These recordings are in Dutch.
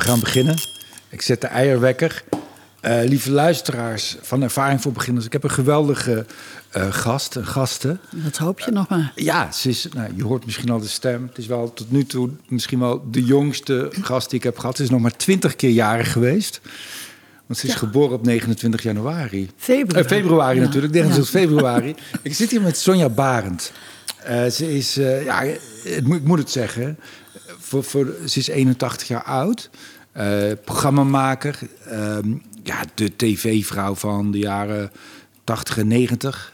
We gaan beginnen. Ik zet de eierwekker. Eh, lieve luisteraars van Ervaring voor Beginners. Ik heb een geweldige uh, gast, een gasten. Dat hoop je nog maar. Ja, ze is, nou, je hoort misschien al de stem. Het is wel tot nu toe misschien wel de jongste gast die ik heb gehad. Ze is nog maar twintig keer jarig geweest. Want ze is geboren op 29 januari. Februari. Uh, februari ja. natuurlijk, 29 ja. februari. ik zit hier met Sonja Barend. Ze is, ja, ik moet het zeggen, voor, voor, ze is 81 jaar oud. Uh, programmamaker. Uh, ja, de tv-vrouw van de jaren 80 en 90.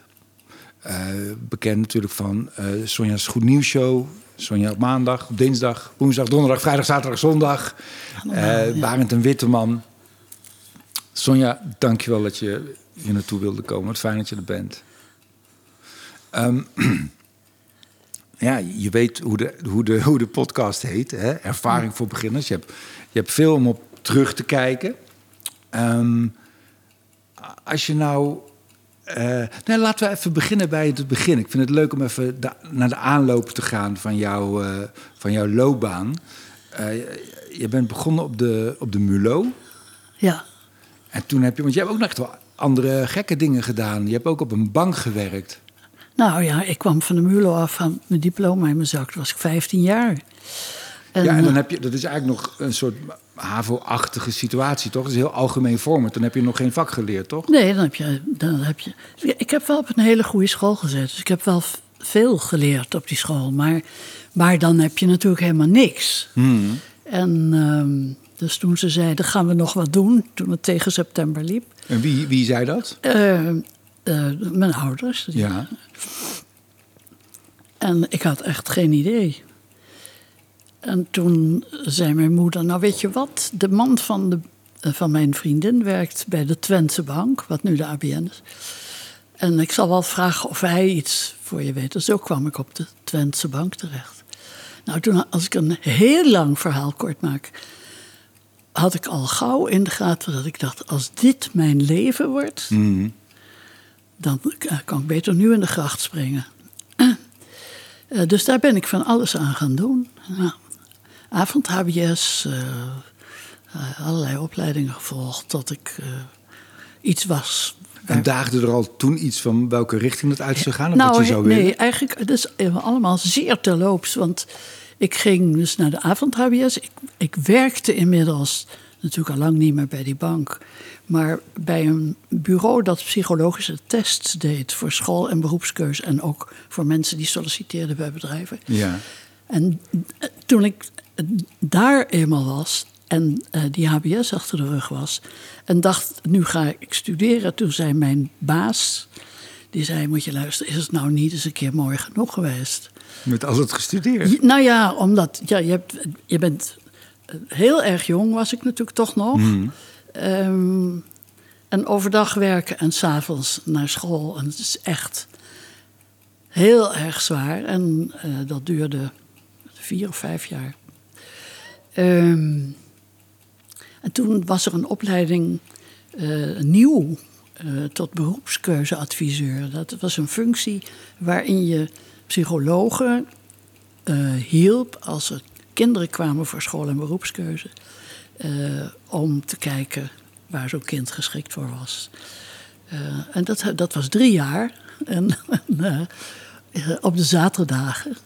Uh, bekend natuurlijk van Sonja's Goed Nieuws Show. Sonja op maandag, op dinsdag, woensdag, donderdag, vrijdag, zaterdag, zondag. Uh, Barend en Witteman. Sonja, dankjewel dat je hier naartoe wilde komen. Wat fijn dat je er bent. Um, ja, je weet hoe de, hoe de, hoe de podcast heet. Hè? Ervaring voor beginners. Je hebt, je hebt veel om op terug te kijken. Um, als je nou... Uh, nou, laten we even beginnen bij het begin. Ik vind het leuk om even de, naar de aanloop te gaan van, jou, uh, van jouw loopbaan. Uh, je bent begonnen op de, op de MULO. Ja. En toen heb je... Want je hebt ook nog echt wel andere gekke dingen gedaan. Je hebt ook op een bank gewerkt. Nou ja, ik kwam van de MULO af van mijn diploma in mijn zak. Toen was ik 15 jaar. En, ja, en dan heb je, dat is eigenlijk nog een soort HAVO-achtige situatie, toch? Dat is heel algemeen vormend. Dan heb je nog geen vak geleerd, toch? Nee, dan heb je, dan heb je... Ik heb wel op een hele goede school gezet. Dus ik heb wel veel geleerd op die school. Maar, maar dan heb je natuurlijk helemaal niks. Hmm. En um, dus toen ze zeiden, gaan we nog wat doen? Toen het tegen september liep. En wie, wie zei dat? Uh, uh, mijn ouders. Ja. En ik had echt geen idee. En toen zei mijn moeder: Nou, weet je wat? De man van, de, van mijn vriendin werkt bij de Twentse Bank, wat nu de ABN is. En ik zal wel vragen of hij iets voor je weet. Dus zo kwam ik op de Twentse Bank terecht. Nou, toen, als ik een heel lang verhaal kort maak, had ik al gauw in de gaten dat ik dacht: als dit mijn leven wordt, mm. Dan kan ik beter nu in de gracht springen. Uh, dus daar ben ik van alles aan gaan doen. Nou, avond-HBS, uh, uh, allerlei opleidingen gevolgd tot ik iets was. En daagde er al toen iets van welke richting het uit zou gaan? Of nou, wat je zou nee, eigenlijk het is allemaal zeer terloops. Want ik ging dus naar de avond-HBS. Ik, ik werkte inmiddels natuurlijk al lang niet meer bij die bank. Maar bij een bureau dat psychologische tests deed voor school- en beroepskeuze. En ook voor mensen die solliciteerden bij bedrijven. Ja. En toen ik daar eenmaal was en uh, die HBS achter de rug was. En dacht, nu ga ik studeren. Toen zei mijn baas, die zei, moet je luisteren, is het nou niet eens een keer mooi genoeg geweest? Met al het gestudeerd? Nou ja, omdat ja, je, hebt, je bent heel erg jong was ik natuurlijk toch nog. Mm. Um, en overdag werken en s'avonds naar school. En het is echt heel erg zwaar. En uh, dat duurde vier of vijf jaar. Um, en toen was er een opleiding uh, nieuw uh, tot beroepskeuzeadviseur. Dat was een functie waarin je psychologen hielp als er kinderen kwamen voor school- en beroepskeuze. Uh, om te kijken waar zo'n kind geschikt voor was. Uh, en dat, dat was drie jaar. En, uh, op de zaterdagen.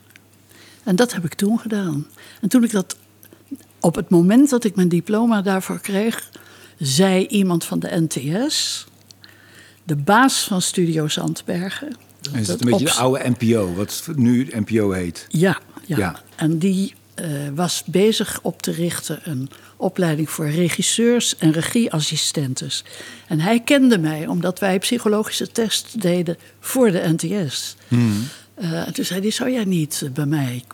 En dat heb ik toen gedaan. En toen ik dat. Op het moment dat ik mijn diploma daarvoor kreeg, zei iemand van de NTS, de baas van Studio Zandbergen. Is het een beetje de oude NPO, wat nu NPO heet? Ja, ja. Ja. en die uh, was bezig op te richten een opleiding voor regisseurs en regieassistentes. En hij kende mij omdat wij psychologische tests deden voor de NTS. Hmm. Uh, en toen zei hij, zou jij niet bij mij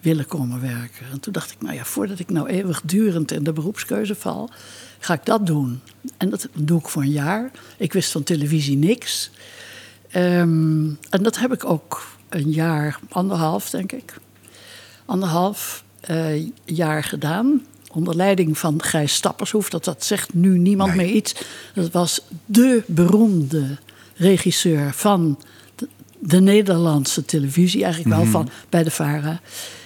willen komen werken? En toen dacht ik, nou ja, voordat ik nou eeuwigdurend in de beroepskeuze val, ga ik dat doen. En dat doe ik voor een jaar. Ik wist van televisie niks. Um, en dat heb ik ook een jaar, anderhalf denk ik anderhalf uh, jaar gedaan. Onder leiding van Gijs Stappershoef. Dat, dat zegt nu niemand Nee. meer iets. Dat was de beroemde regisseur van de, de Nederlandse televisie. Eigenlijk wel van bij de VARA.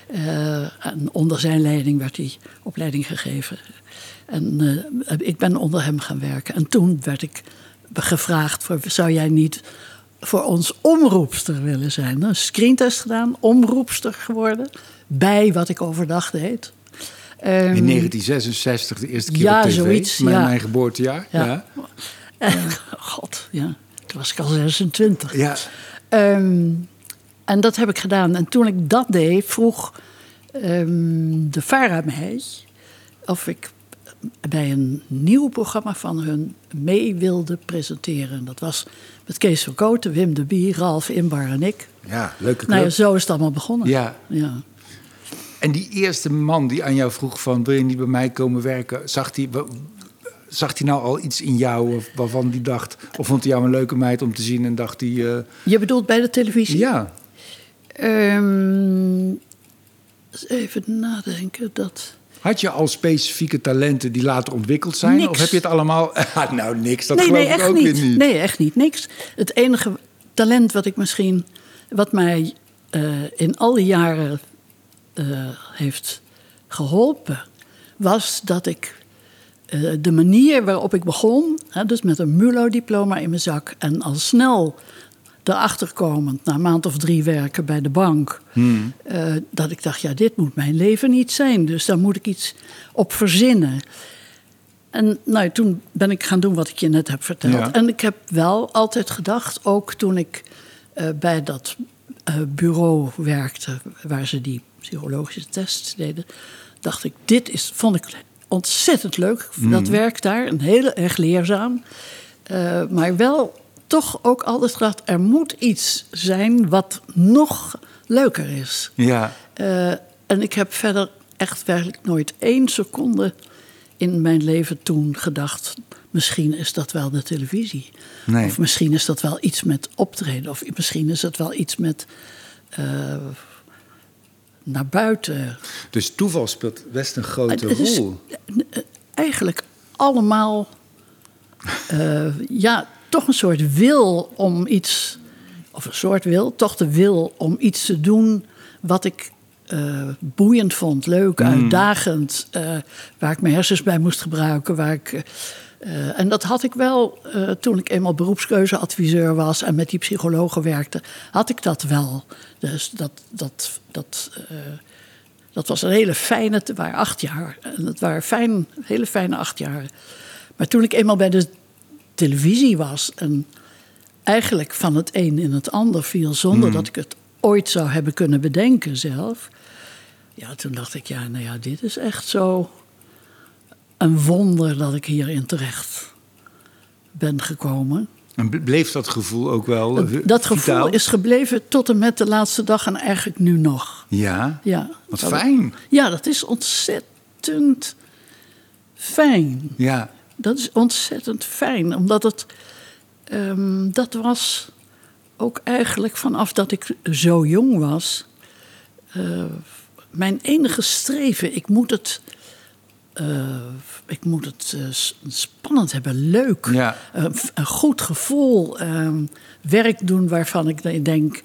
Eh, en onder zijn leiding werd die opleiding gegeven. En eh, ik ben onder hem gaan werken. En toen werd ik gevraagd: voor, zou jij niet voor ons omroepster willen zijn? Een screentest gedaan, omroepster geworden. Bij wat ik overdag deed. In 1966, de eerste keer ja, op tv. Zoiets, mijn, ja. mijn geboortejaar. Ja. ja. God, ja. Toen was ik al 26. Ja. Um, en dat heb ik gedaan. En toen ik dat deed, vroeg um, de VARA mij of ik bij een nieuw programma van hun mee wilde presenteren. Dat was met Kees van Kooten, Wim de Bier, Ralf Inbar en ik. Ja, leuke club. Nou ja, zo is het allemaal begonnen. Ja. ja. En die eerste man die aan jou vroeg van... wil je niet bij mij komen werken? Zag hij, zag hij nou al iets in jou waarvan hij dacht... of vond hij jou een leuke meid om te zien en dacht hij... Uh... Je bedoelt bij de televisie? Ja. Um, even nadenken. Dat... Had je al specifieke talenten die later ontwikkeld zijn? Niks. Of heb je het allemaal... Ah, nou, niks. Dat nee, geloof nee, ik echt ook niet. weer niet. Nee, echt niet. Niks. Het enige talent wat ik misschien... wat mij uh, in al die jaren uh, heeft geholpen... was dat ik uh, de manier waarop ik begon... Hè, dus met een MULO-diploma in mijn zak... en al snel erachter komend, na een maand of drie werken bij de bank, hmm. uh, dat ik dacht, ja, dit moet mijn leven niet zijn. Dus daar moet ik iets op verzinnen. En nou, toen ben ik gaan doen wat ik je net heb verteld. Ja. En ik heb wel altijd gedacht, ook toen ik uh, bij dat bureau werkte, waar ze die psychologische tests deden, dacht ik, dit is, vond ik ontzettend leuk. Dat werk daar, een heel erg leerzaam. maar wel toch ook altijd gedacht: er moet iets zijn wat nog leuker is. Ja. Uh, en ik heb verder echt werkelijk nooit één seconde in mijn leven toen gedacht: misschien is dat wel de televisie. Nee. Of misschien is dat wel iets met optreden. Of misschien is het wel iets met. Uh, naar buiten. Dus toeval speelt best een grote is, rol. Eigenlijk allemaal. Uh, ja, toch een soort wil om iets, of een soort wil, toch de wil om iets te doen wat ik uh, boeiend vond, leuk, Mm. uitdagend, uh, waar ik mijn hersens bij moest gebruiken. Waar ik, uh, en dat had ik wel toen ik eenmaal beroepskeuzeadviseur was en met die psychologen werkte, had ik dat wel. Dus dat, dat, dat, dat was een hele fijne, het waren acht jaar. En het waren fijn, hele fijne acht jaar. Maar toen ik eenmaal bij de televisie was en eigenlijk van het een in het ander viel zonder Hmm. dat ik het ooit zou hebben kunnen bedenken zelf. Ja, toen dacht ik, ja, nou ja, dit is echt zo een wonder dat ik hierin terecht ben gekomen. En bleef dat gevoel ook wel uh, Dat gevoel vitaal? is gebleven tot en met de laatste dag en eigenlijk nu nog. Ja? Ja. Wat fijn. Ja, dat is ontzettend fijn. Ja. Dat is ontzettend fijn, omdat het. ehm, dat was ook eigenlijk vanaf dat ik zo jong was. eh, mijn enige streven. Ik moet het. Eh, ik moet het eh, spannend hebben, leuk. Ja. Eh, een goed gevoel. ehm, werk doen waarvan ik denk.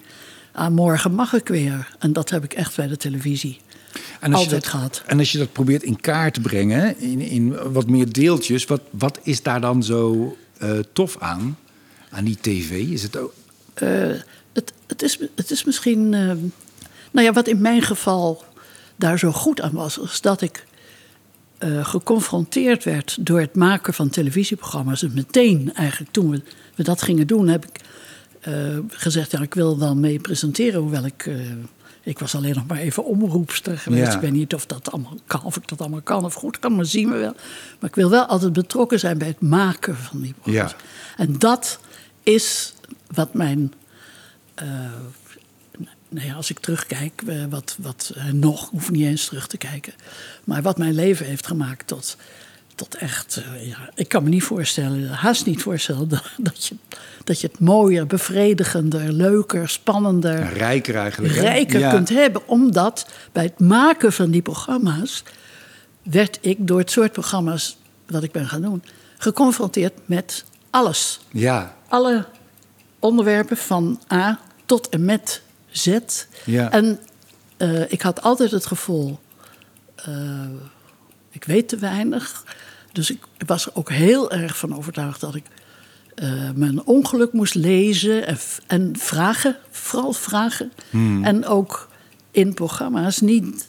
Ah, morgen mag ik weer. En dat heb ik echt bij de televisie En als, je altijd dat, gehad. en als je dat probeert in kaart te brengen, in, in wat meer deeltjes, wat, wat is daar dan zo tof aan? Aan die tv? Is het ook. Het, het, is, het is misschien. eh, nou ja, wat in mijn geval daar zo goed aan was, is dat ik eh, geconfronteerd werd door het maken van televisieprogramma's. Dus meteen eigenlijk toen we, we dat gingen doen, heb ik eh, gezegd: ja, ik wil wel mee presenteren, hoewel ik. eh, ik was alleen nog maar even omroepster geweest. Ja. Ik weet niet of dat allemaal kan, of ik dat allemaal kan of goed kan, maar zien we wel. Maar ik wil wel altijd betrokken zijn bij het maken van die programma's. Ja. En dat is wat mijn. Nou ja, als ik terugkijk, eh, wat, wat eh, nog, hoef niet eens terug te kijken. Maar wat mijn leven heeft gemaakt tot, tot echt. eh, ja, ik kan me niet voorstellen, haast niet voorstellen, dat, dat, je, dat je het mooier, bevredigender, leuker, spannender Ja, rijker eigenlijk. rijker Ja. kunt hebben. Omdat bij het maken van die programma's werd ik door het soort programma's wat ik ben gaan doen, geconfronteerd met alles. Ja. Alle onderwerpen van A tot en met Z. Ja. En eh, ik had altijd het gevoel, eh, ik weet te weinig. Dus ik was er ook heel erg van overtuigd dat ik eh, mijn ongeluk moest lezen en, en vragen, vooral vragen. En ook in programma's niet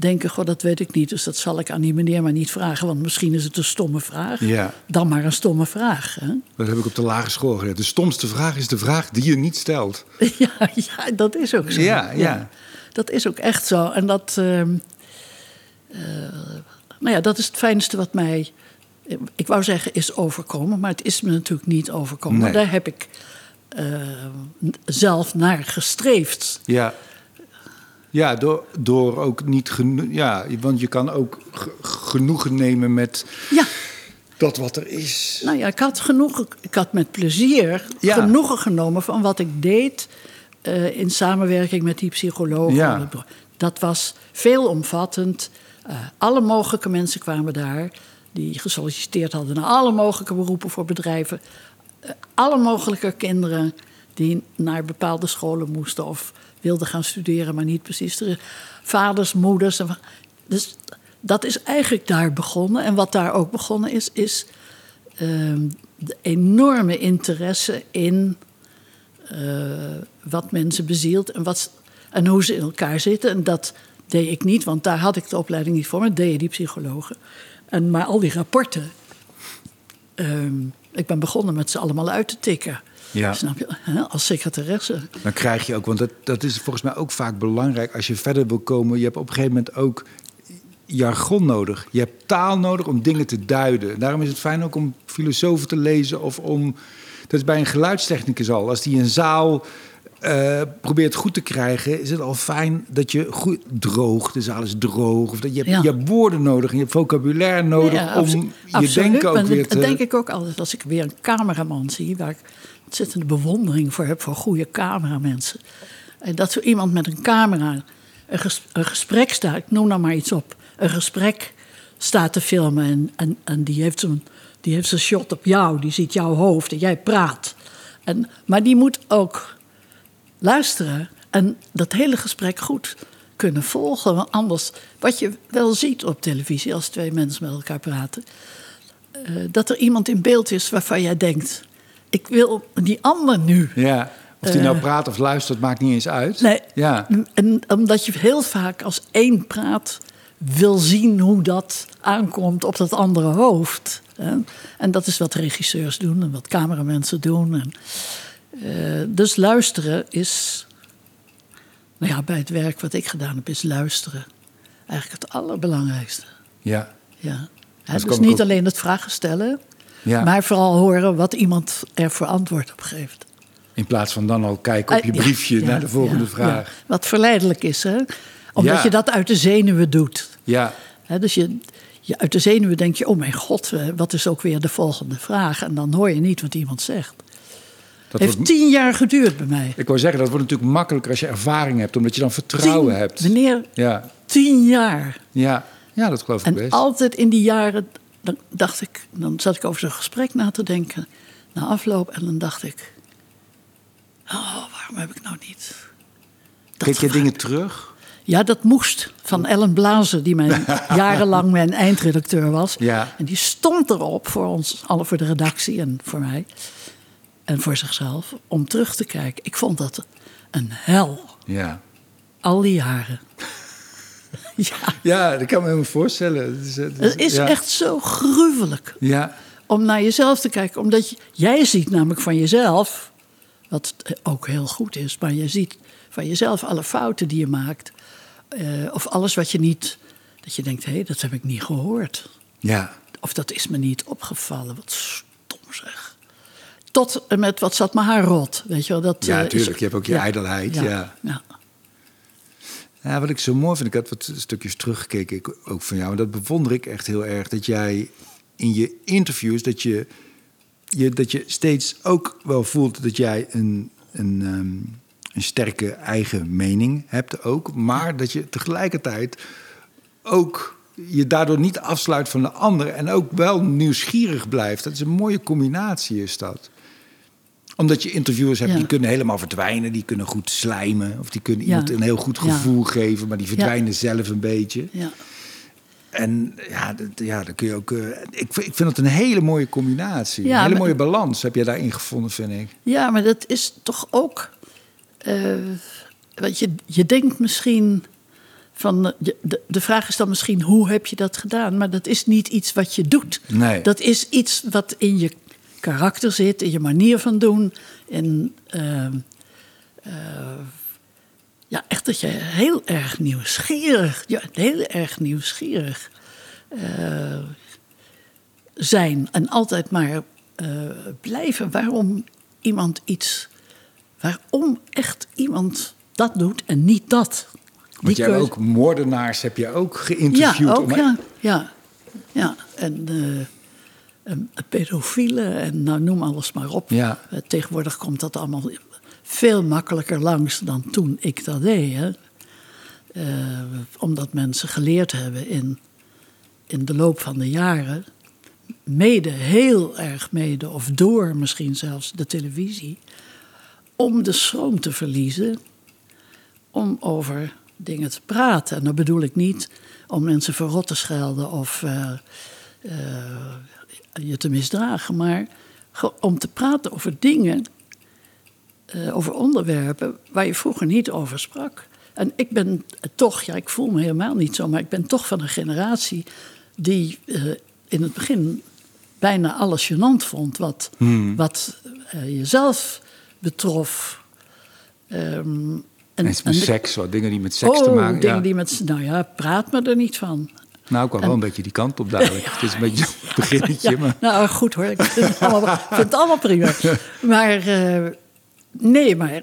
denken, goh, dat weet ik niet, dus dat zal ik aan die meneer maar niet vragen, want misschien is het een stomme vraag. Ja. Dan maar een stomme vraag. Hè? Dat heb ik op de lage school geleerd. De stomste vraag is de vraag die je niet stelt. Ja, ja, dat is ook zo. Ja, ja. Dat is ook echt zo. En dat, ehm, eh, nou ja, dat is het fijnste wat mij, ik wou zeggen, is overkomen. Maar het is me natuurlijk niet overkomen. Nee. Daar heb ik eh, zelf naar gestreefd. Ja. Ja, door, door ook niet genoeg. Ja, want je kan ook ge- genoegen nemen met Ja, dat wat er is. nou ja, ik had, genoeg, ik had met plezier Ja. genoegen genomen van wat ik deed eh, in samenwerking met die psychologen. Ja. Dat was veelomvattend. Eh, alle mogelijke mensen kwamen daar die gesolliciteerd hadden naar alle mogelijke beroepen voor bedrijven. Eh, alle mogelijke kinderen die naar bepaalde scholen moesten of wilden gaan studeren, maar niet precies. Er- Vaders, moeders. Dus dat is eigenlijk daar begonnen. En wat daar ook begonnen is, is ehm, de enorme interesse in eh, wat mensen bezielt en, wat, en hoe ze in elkaar zitten. En dat deed ik niet, want daar had ik de opleiding niet voor, maar deden die psychologen. En, maar al die rapporten, ehm, ik ben begonnen met ze allemaal uit te tikken. Ja. Snap je? Als secretaresse. Dan krijg je ook, want dat, dat is volgens mij ook vaak belangrijk als je verder wil komen. Je hebt op een gegeven moment ook jargon nodig. Je hebt taal nodig om dingen te duiden. Daarom is het fijn ook om filosofen te lezen of om. Dat is bij een geluidstechnicus al. Als die een zaal eh, probeert goed te krijgen, is het al fijn dat je goed droog. De zaal is droog. Of dat je, hebt, Ja. je hebt woorden nodig en je hebt vocabulaire nodig Ja, om je denken ook weer dat te. denk ik ook altijd als ik weer een cameraman zie... waar ik ontzettende bewondering voor heb voor goede cameramensen. En dat zo iemand met een camera een, ges- een gesprek staat... ik noem nou maar iets op. Een gesprek staat te filmen en, en, en die heeft zo'n die heeft zijn shot op jou. Die ziet jouw hoofd en jij praat. En, maar die moet ook luisteren en dat hele gesprek goed kunnen volgen. Want anders, wat je wel ziet op televisie als twee mensen met elkaar praten, eh, dat er iemand in beeld is waarvan jij denkt: ik wil die ander nu. Ja. Of die nou Eh. praat of luistert, maakt niet eens uit. Nee, Ja. en omdat je heel vaak als één praat wil zien hoe dat aankomt op dat andere hoofd. En dat is wat regisseurs doen en wat cameramensen doen. En, eh, dus luisteren is, nou ja, bij het werk wat ik gedaan heb, is luisteren eigenlijk het allerbelangrijkste. Ja. Ja. Dus niet alleen het vragen stellen, Ja. maar vooral horen wat iemand er voor antwoord op geeft. In plaats van dan al kijken op je Eh, briefje ja, naar de volgende vraag. Wat verleidelijk is, hè? Omdat je dat uit de zenuwen doet. Ja. Dus je, je, uit de zenuwen denk je, oh mijn god, eh, wat is ook weer de volgende vraag? En dan hoor je niet wat iemand zegt. Dat heeft wordt, tien jaar geduurd bij mij. ik wou zeggen, dat wordt natuurlijk makkelijker als je ervaring hebt, omdat je dan vertrouwen Tien- hebt. Meneer, Ja. tien jaar. Ja. ja, dat geloof ik En best. altijd in die jaren, dan dacht ik, dan zat ik over zo'n gesprek na te denken, na afloop, en dan dacht ik, oh, waarom heb ik nou niet? Kijk je dingen terug? Ja, dat moest. Van Ellen Blazen, die mijn, jarenlang mijn eindredacteur was. Ja. En die stond erop voor ons, alle voor de redactie en voor mij. En voor zichzelf, om terug te kijken. Ik vond dat een hel. Ja. Al die jaren. ja, Ja, dat kan me helemaal voorstellen. Het is, het is- het is ja. echt zo gruwelijk Ja. om naar jezelf te kijken. Omdat je, jij ziet namelijk van jezelf, wat ook heel goed is, maar je ziet van jezelf alle fouten die je maakt. eh, of alles wat je niet, dat je denkt, hé, dat heb ik niet gehoord. Ja. Of dat is me niet opgevallen, wat stom zeg. Tot en met wat zat me haar rot, weet je wel. Dat, Ja, eh, is- tuurlijk. Je hebt ook je ijdelheid, ja. Ja. Wat ik zo mooi vind, ik had wat stukjes teruggekeken ook van jou. En dat bewonder ik echt heel erg. Dat jij in je interviews, dat je, je, dat je steeds ook wel voelt dat jij een, een, ehm, een sterke eigen mening hebt ook. Maar dat je tegelijkertijd ook je daardoor niet afsluit van de ander. En ook wel nieuwsgierig blijft. Dat is een mooie combinatie, is dat. Omdat je interviewers hebt die kunnen helemaal verdwijnen. Die kunnen goed slijmen. Of die kunnen iemand een heel goed gevoel geven. Maar die verdwijnen zelf een beetje. Ja. En ja, dat, ja, dan kun je ook... eh, ik, vind- ik vind het een hele mooie combinatie. Ja, een hele maar- mooie balans heb jij daarin gevonden, vind ik. Ja, maar dat is toch ook. eh want je, je denkt misschien. Van, je- de, de vraag is dan misschien hoe heb je dat gedaan? Maar dat is niet iets wat je doet. Nee. Dat is iets wat in je karakter zit, in je manier van doen. In, eh, eh, ja, echt dat je heel erg nieuwsgierig, ja, heel erg nieuwsgierig eh, zijn. En altijd maar eh, blijven waarom iemand iets, waarom echt iemand dat doet en niet dat. Want jij keuze- ook moordenaars heb je ook geïnterviewd. ja, ook, om- ja, ja. Ja, en en pedofielen en nou, noem alles maar op. Ja. Eh, tegenwoordig komt dat allemaal veel makkelijker langs dan toen ik dat deed. Hè. Eh, omdat mensen geleerd hebben in, in de loop van de jaren... mede, heel erg mede, of door misschien zelfs de televisie... om de schroom te verliezen om over dingen te praten. En dat bedoel ik niet om mensen verrot te schelden of eh, je te misdragen, maar om te praten over dingen, eh, over onderwerpen waar je vroeger niet over sprak. En ik ben toch, ja, ik voel me helemaal niet zo, maar ik ben toch van een generatie die eh, in het begin bijna alles gênant vond wat, wat eh, jezelf betrof. Ehm, En, seks, wat dingen die met seks oh, te maken dingen ja. die met... Nou ja, praat me er niet van. Nou, ik kwam wel een beetje die kant op dadelijk. Het is een beetje een beginnetje, maar... nou goed hoor, ik vind het allemaal, vind het allemaal prima. Maar eh, nee, maar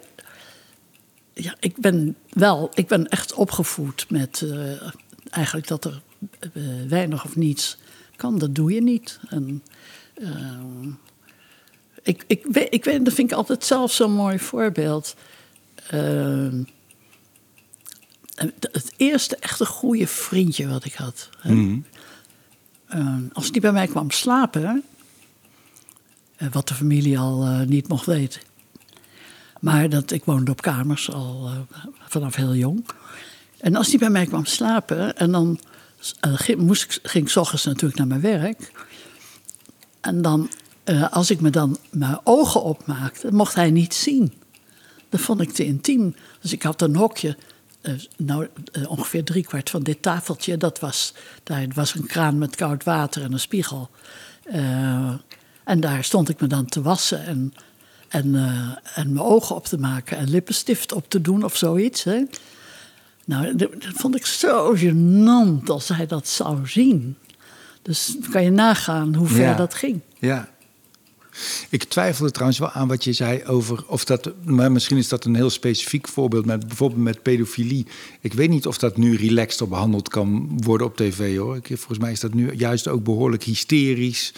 ja, ik ben wel, ik ben echt opgevoed met eh, eigenlijk dat er eh, weinig of niets kan, dat doe je niet. En, ik, ik, weet, ik weet, dat vind ik altijd zelf zo'n mooi voorbeeld. Het eerste echte goede vriendje wat ik had. Mhm. Eh, als die bij mij kwam slapen, eh, wat de familie al eh, niet mocht weten. Maar dat, ik woonde op kamers al eh, vanaf heel jong. En als die bij mij kwam slapen, en dan ging, moest ik, ging ik 's ochtends natuurlijk naar mijn werk. En dan, als ik me dan mijn ogen opmaakte, mocht hij niet zien. Dat vond ik te intiem. Dus ik had een hokje, nou, eh, ongeveer driekwart van dit tafeltje. Dat was, daar was een kraan met koud water en een spiegel. Eh, en daar stond ik me dan te wassen en, en, eh, en mijn ogen op te maken en lippenstift op te doen of zoiets. Hè. Nou, dat, dat vond ik zo gênant als hij dat zou zien. Dus kan je nagaan hoe ver Ja. dat ging. Ja. Ik twijfelde trouwens wel aan wat je zei over of dat, maar misschien is dat een heel specifiek voorbeeld met bijvoorbeeld met pedofilie. Ik weet niet of dat nu relaxed op behandeld kan worden op tv hoor. Ik, volgens mij is dat nu juist ook behoorlijk hysterisch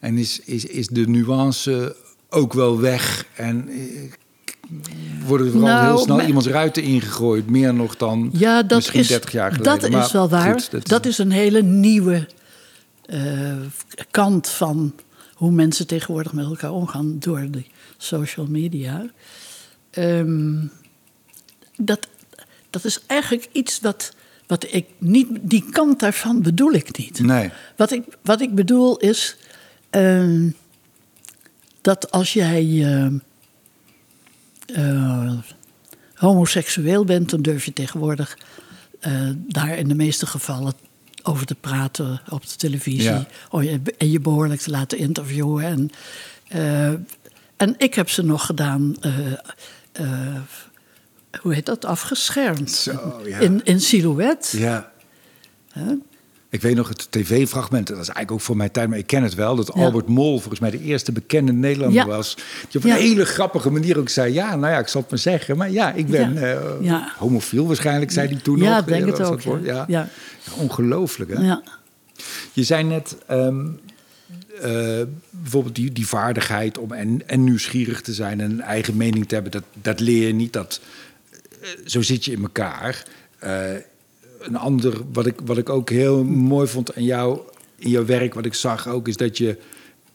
en is, is, is de nuance ook wel weg en eh, worden er vooral Nou, heel snel maar- iemands ruiten ingegooid, meer nog dan Ja, dat misschien is, 30 jaar geleden. Dat Maar is wel waar. goed, dat, is een hele nieuwe eh, kant van hoe mensen tegenwoordig met elkaar omgaan door de social media. Ehm, dat, dat is eigenlijk iets wat, wat ik niet. Die kant daarvan bedoel ik niet. Nee. Wat ik, wat ik bedoel is ehm, dat als jij eh, eh, homoseksueel bent, dan durf je tegenwoordig eh, daar in de meeste gevallen over te praten op de televisie. Ja. En je behoorlijk te laten interviewen. En, eh, en ik heb ze nog gedaan. eh, eh, hoe heet dat? Afgeschermd. Zo, ja. in, in silhouet. Ja. Ik weet nog het tv-fragment, dat is eigenlijk ook voor mijn tijd, maar ik ken het wel. Dat Ja. Albert Mol volgens mij de eerste bekende Nederlander Ja. was. Die op een Ja. hele grappige manier ook zei: Ja, nou ja, ik zal het maar zeggen. Maar ja, ik ben Ja. Ja. homofiel waarschijnlijk, zei hij toen Ja, nog. denk Eh, het was ook, dat woord? ja. Ja. Ja. Ongelooflijk, hè? Ja. Je zei net ehm, eh, bijvoorbeeld die, die vaardigheid om en, en nieuwsgierig te zijn en een eigen mening te hebben. Dat, dat leer je niet. Dat, zo zit je in elkaar. Een ander, wat ik, wat ik ook heel mooi vond aan jou, in jouw werk, wat ik zag ook, is dat je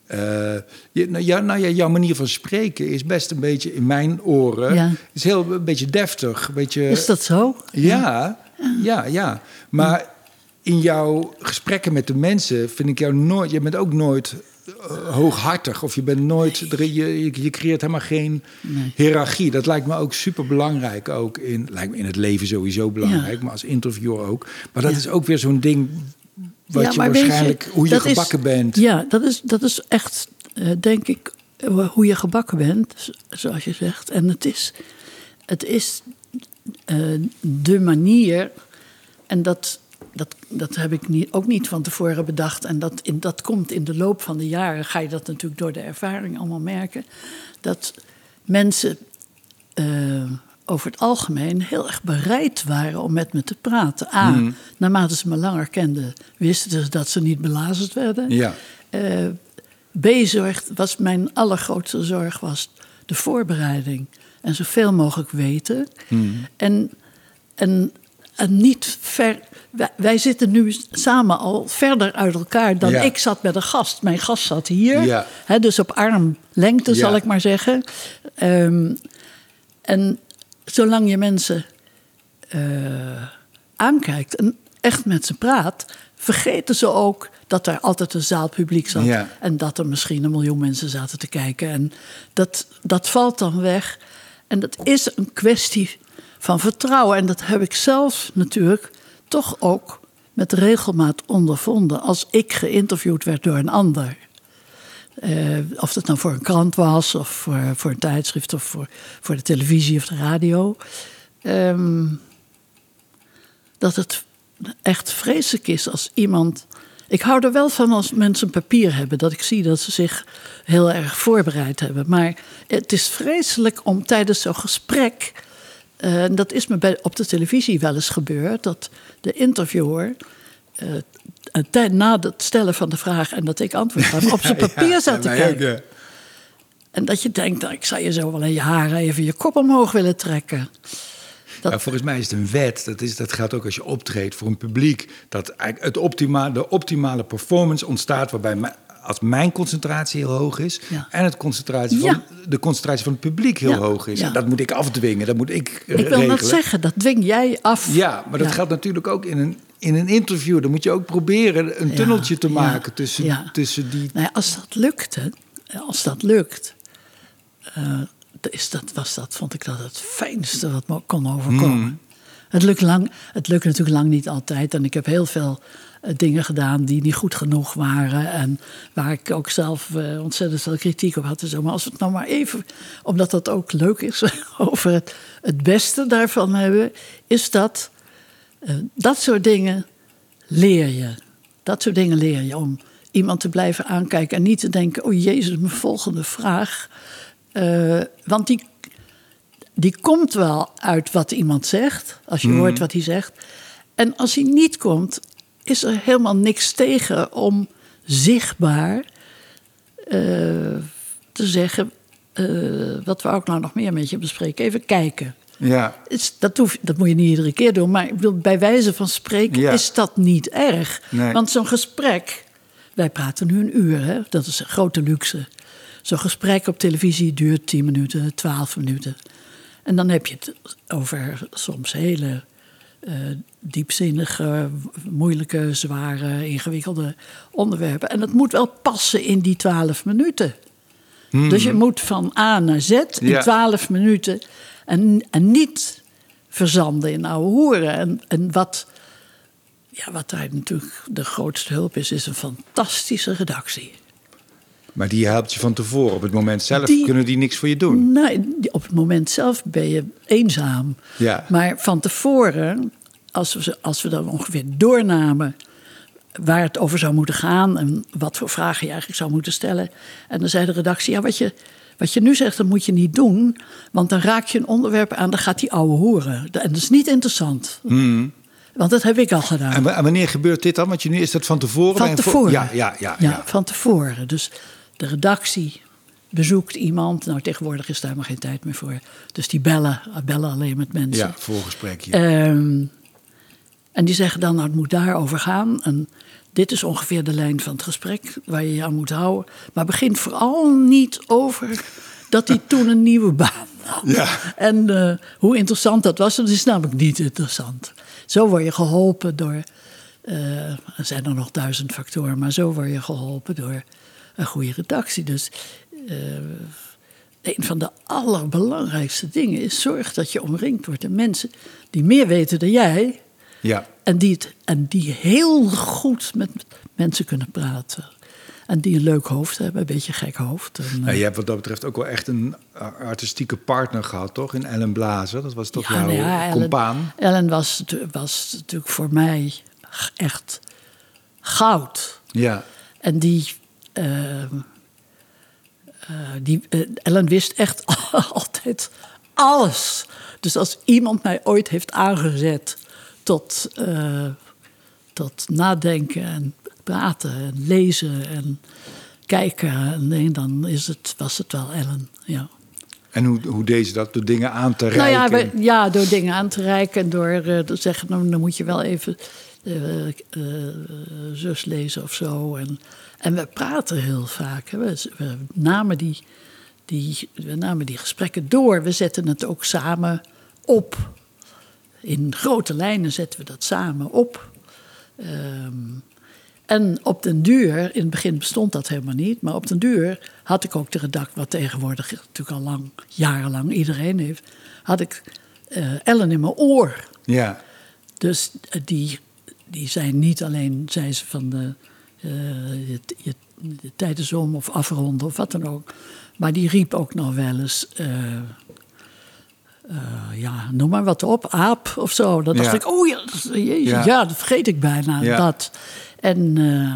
Eh, je, nou, ja, nou ja, jouw manier van spreken is best een beetje in mijn oren. Ja. Is heel een beetje deftig. Een beetje, Is dat zo? Ja, ja, ja. Maar in jouw gesprekken met de mensen vind ik jou nooit. Je bent ook nooit hooghartig of je bent nooit. Je, je, je creëert helemaal geen Nee. hiërarchie. Dat lijkt me ook super belangrijk. Ook in, lijkt me in het leven sowieso belangrijk, maar als interviewer ook. Maar dat Ja. is ook weer zo'n ding. Wat Ja, je waarschijnlijk, hoe je is- gebakken bent. Ja, dat is, dat is echt, eh, denk ik, eh, hoe je gebakken bent, zoals je zegt. En het is, het is eh, de manier, en dat, dat, dat heb ik niet, ook niet van tevoren bedacht. En dat, in, dat komt in de loop van de jaren, ga je dat natuurlijk door de ervaring allemaal merken. Dat mensen eh, over het algemeen heel erg bereid waren om met me te praten. A, naarmate ze me langer kenden, wisten ze dat ze niet belazerd werden. Ja. Eh, B, zorg, was mijn allergrootste zorg was de voorbereiding. En zoveel mogelijk weten. En, en, en niet ver... Wij, wij zitten nu samen al verder uit elkaar dan Ja. ik zat met een gast. Mijn gast zat hier, Ja. hè, dus op armlengte zal ik maar zeggen. Ehm, en zolang je mensen eh, aankijkt en echt met ze praat, vergeten ze ook dat er altijd een zaalpubliek zat. Ja. En dat er misschien een miljoen mensen zaten te kijken. En dat, dat valt dan weg. En dat is een kwestie van vertrouwen. En dat heb ik zelf natuurlijk toch ook met regelmaat ondervonden als ik geïnterviewd werd door een ander. Eh, of dat nou voor een krant was, of voor, voor een tijdschrift, of voor, voor de televisie of de radio. Ehm, dat het echt vreselijk is als iemand. Ik hou er wel van als mensen papier hebben, dat ik zie dat ze zich heel erg voorbereid hebben. Maar het is vreselijk om tijdens zo'n gesprek. Eh, en dat is me bij, op de televisie wel eens gebeurd, dat de interviewer. eh, een tijd na het stellen van de vraag en dat ik antwoord gaf, op zijn papier zat te ook, kijken. ja. En dat je denkt, nou, ik zou je zo wel in je haren even je kop omhoog willen trekken. Dat- Ja, volgens mij is het een wet. Dat, is, dat geldt ook als je optreedt voor een publiek. Dat eigenlijk het optima, de optimale performance ontstaat waarbij als mijn concentratie heel hoog is Ja. en het concentratie van, Ja. de concentratie van het publiek heel Ja, hoog is. dat moet ik afdwingen, dat moet ik, Ik wil net zeggen, dat dwing jij af. Ja, maar dat geldt natuurlijk ook in een, in een interview. Dan moet je ook proberen een tunneltje te maken tussen, tussen die... Nou ja, als dat lukte, als dat lukt, eh, is dat, was dat, vond ik dat het fijnste wat me kon overkomen. Hmm. Het, lukt lang, het lukt natuurlijk lang niet altijd. En ik heb heel veel eh, dingen gedaan die niet goed genoeg waren. En waar ik ook zelf eh, ontzettend veel kritiek op had. en zo. Maar als we het nou maar even, omdat dat ook leuk is, over het, het beste daarvan hebben, is dat eh, dat soort dingen leer je. Dat soort dingen leer je om iemand te blijven aankijken en niet te denken: oh jezus, mijn volgende vraag. Eh, want die, die komt wel uit wat iemand zegt, als je hoort wat hij zegt. En als hij niet komt, is er helemaal niks tegen om zichtbaar eh, te zeggen: eh, wat we ook nou nog meer met je bespreken. Even kijken. Ja, dat, hoef, dat moet je niet iedere keer doen. Maar ik bedoel, bij wijze van spreken Ja. is dat niet erg. Nee. Want zo'n gesprek. Wij praten nu een uur, hè? dat is een grote luxe. Zo'n gesprek op televisie duurt 10 minuten, 12 minuten. En dan heb je het over soms hele eh, diepzinnige, moeilijke, zware, ingewikkelde onderwerpen. En dat moet wel passen in die 12 minuten. Dus je moet van A naar Z in Hmm. Ja. 12 minuten. En, en niet verzanden in oude hoeren. En, en wat, ja, wat daar natuurlijk de grootste hulp is, is een fantastische redactie. Maar die helpt je van tevoren. Op het moment zelf Die- kunnen die niks voor je doen. Nee, op het moment zelf ben je eenzaam. Ja. Maar van tevoren, als we, als we dan ongeveer doornamen waar het over zou moeten gaan en wat voor vragen je eigenlijk zou moeten stellen. En dan zei de redactie: Ja, wat je, wat je nu zegt, dat moet je niet doen, want dan raak je een onderwerp aan, dan gaat die ouwe horen. En dat is niet interessant. Want dat heb ik al gedaan. En wa- en wanneer gebeurt dit dan? Want je nu is dat van tevoren? Van tevoren. Ja, ja, ja. ja. van tevoren. Dus de redactie bezoekt iemand. Nou, tegenwoordig is daar maar geen tijd meer voor. Dus die bellen, bellen alleen met mensen. Ja, voorgesprekje. Ehm, En die zeggen dan, nou, het moet daarover gaan. En dit is ongeveer de lijn van het gesprek waar je je aan moet houden. Maar begin vooral niet over dat hij toen een nieuwe baan had. Ja. En eh, hoe interessant dat was, dat is namelijk niet interessant. Zo word je geholpen door, eh, er zijn er nog duizend factoren, maar zo word je geholpen door een goede redactie. Dus eh, een van de allerbelangrijkste dingen is zorg dat je omringd wordt met mensen die meer weten dan jij. Ja. En die, het, en die heel goed met mensen kunnen praten. En die een leuk hoofd hebben, een beetje gek hoofd. En, je hebt wat dat betreft ook wel echt een artistieke partner gehad, toch? In Ellen Blazer. Dat was toch Ja, jouw nou ja, Ellen- compaan? Ellen was, was natuurlijk voor mij echt goud. Ja. En die, die eh, Ellen wist echt altijd alles. Dus als iemand mij ooit heeft aangezet tot, eh, tot nadenken en praten en lezen en kijken, nee, dan is het, was het wel Ellen. Ja. En hoe, hoe deed ze dat? Door dingen aan te Nou ja, reiken? we- ja, door dingen aan te reiken en door eh, te zeggen, nou, dan moet je wel even eh, eh, zus lezen of zo. En, en we praten heel vaak. Hè. We, we namen die, die, we namen die gesprekken door. We zetten het ook samen op. In grote lijnen zetten we dat samen op. Ehm, en op den duur, in het begin bestond dat helemaal niet, maar op den duur had ik ook de redact, wat tegenwoordig natuurlijk al lang, jarenlang iedereen heeft, had ik eh, Ellen in mijn oor. Ja. Dus eh, die, die zei niet alleen, zei ze van de, je, je, is om of afronden of wat dan ook, maar die riep ook nog wel eens, eh, eh, ja, noem maar wat op, aap of zo. Dan dacht ik, oh ja, jezus, Ja. ja. dat vergeet ik bijna, Ja. dat. En, eh,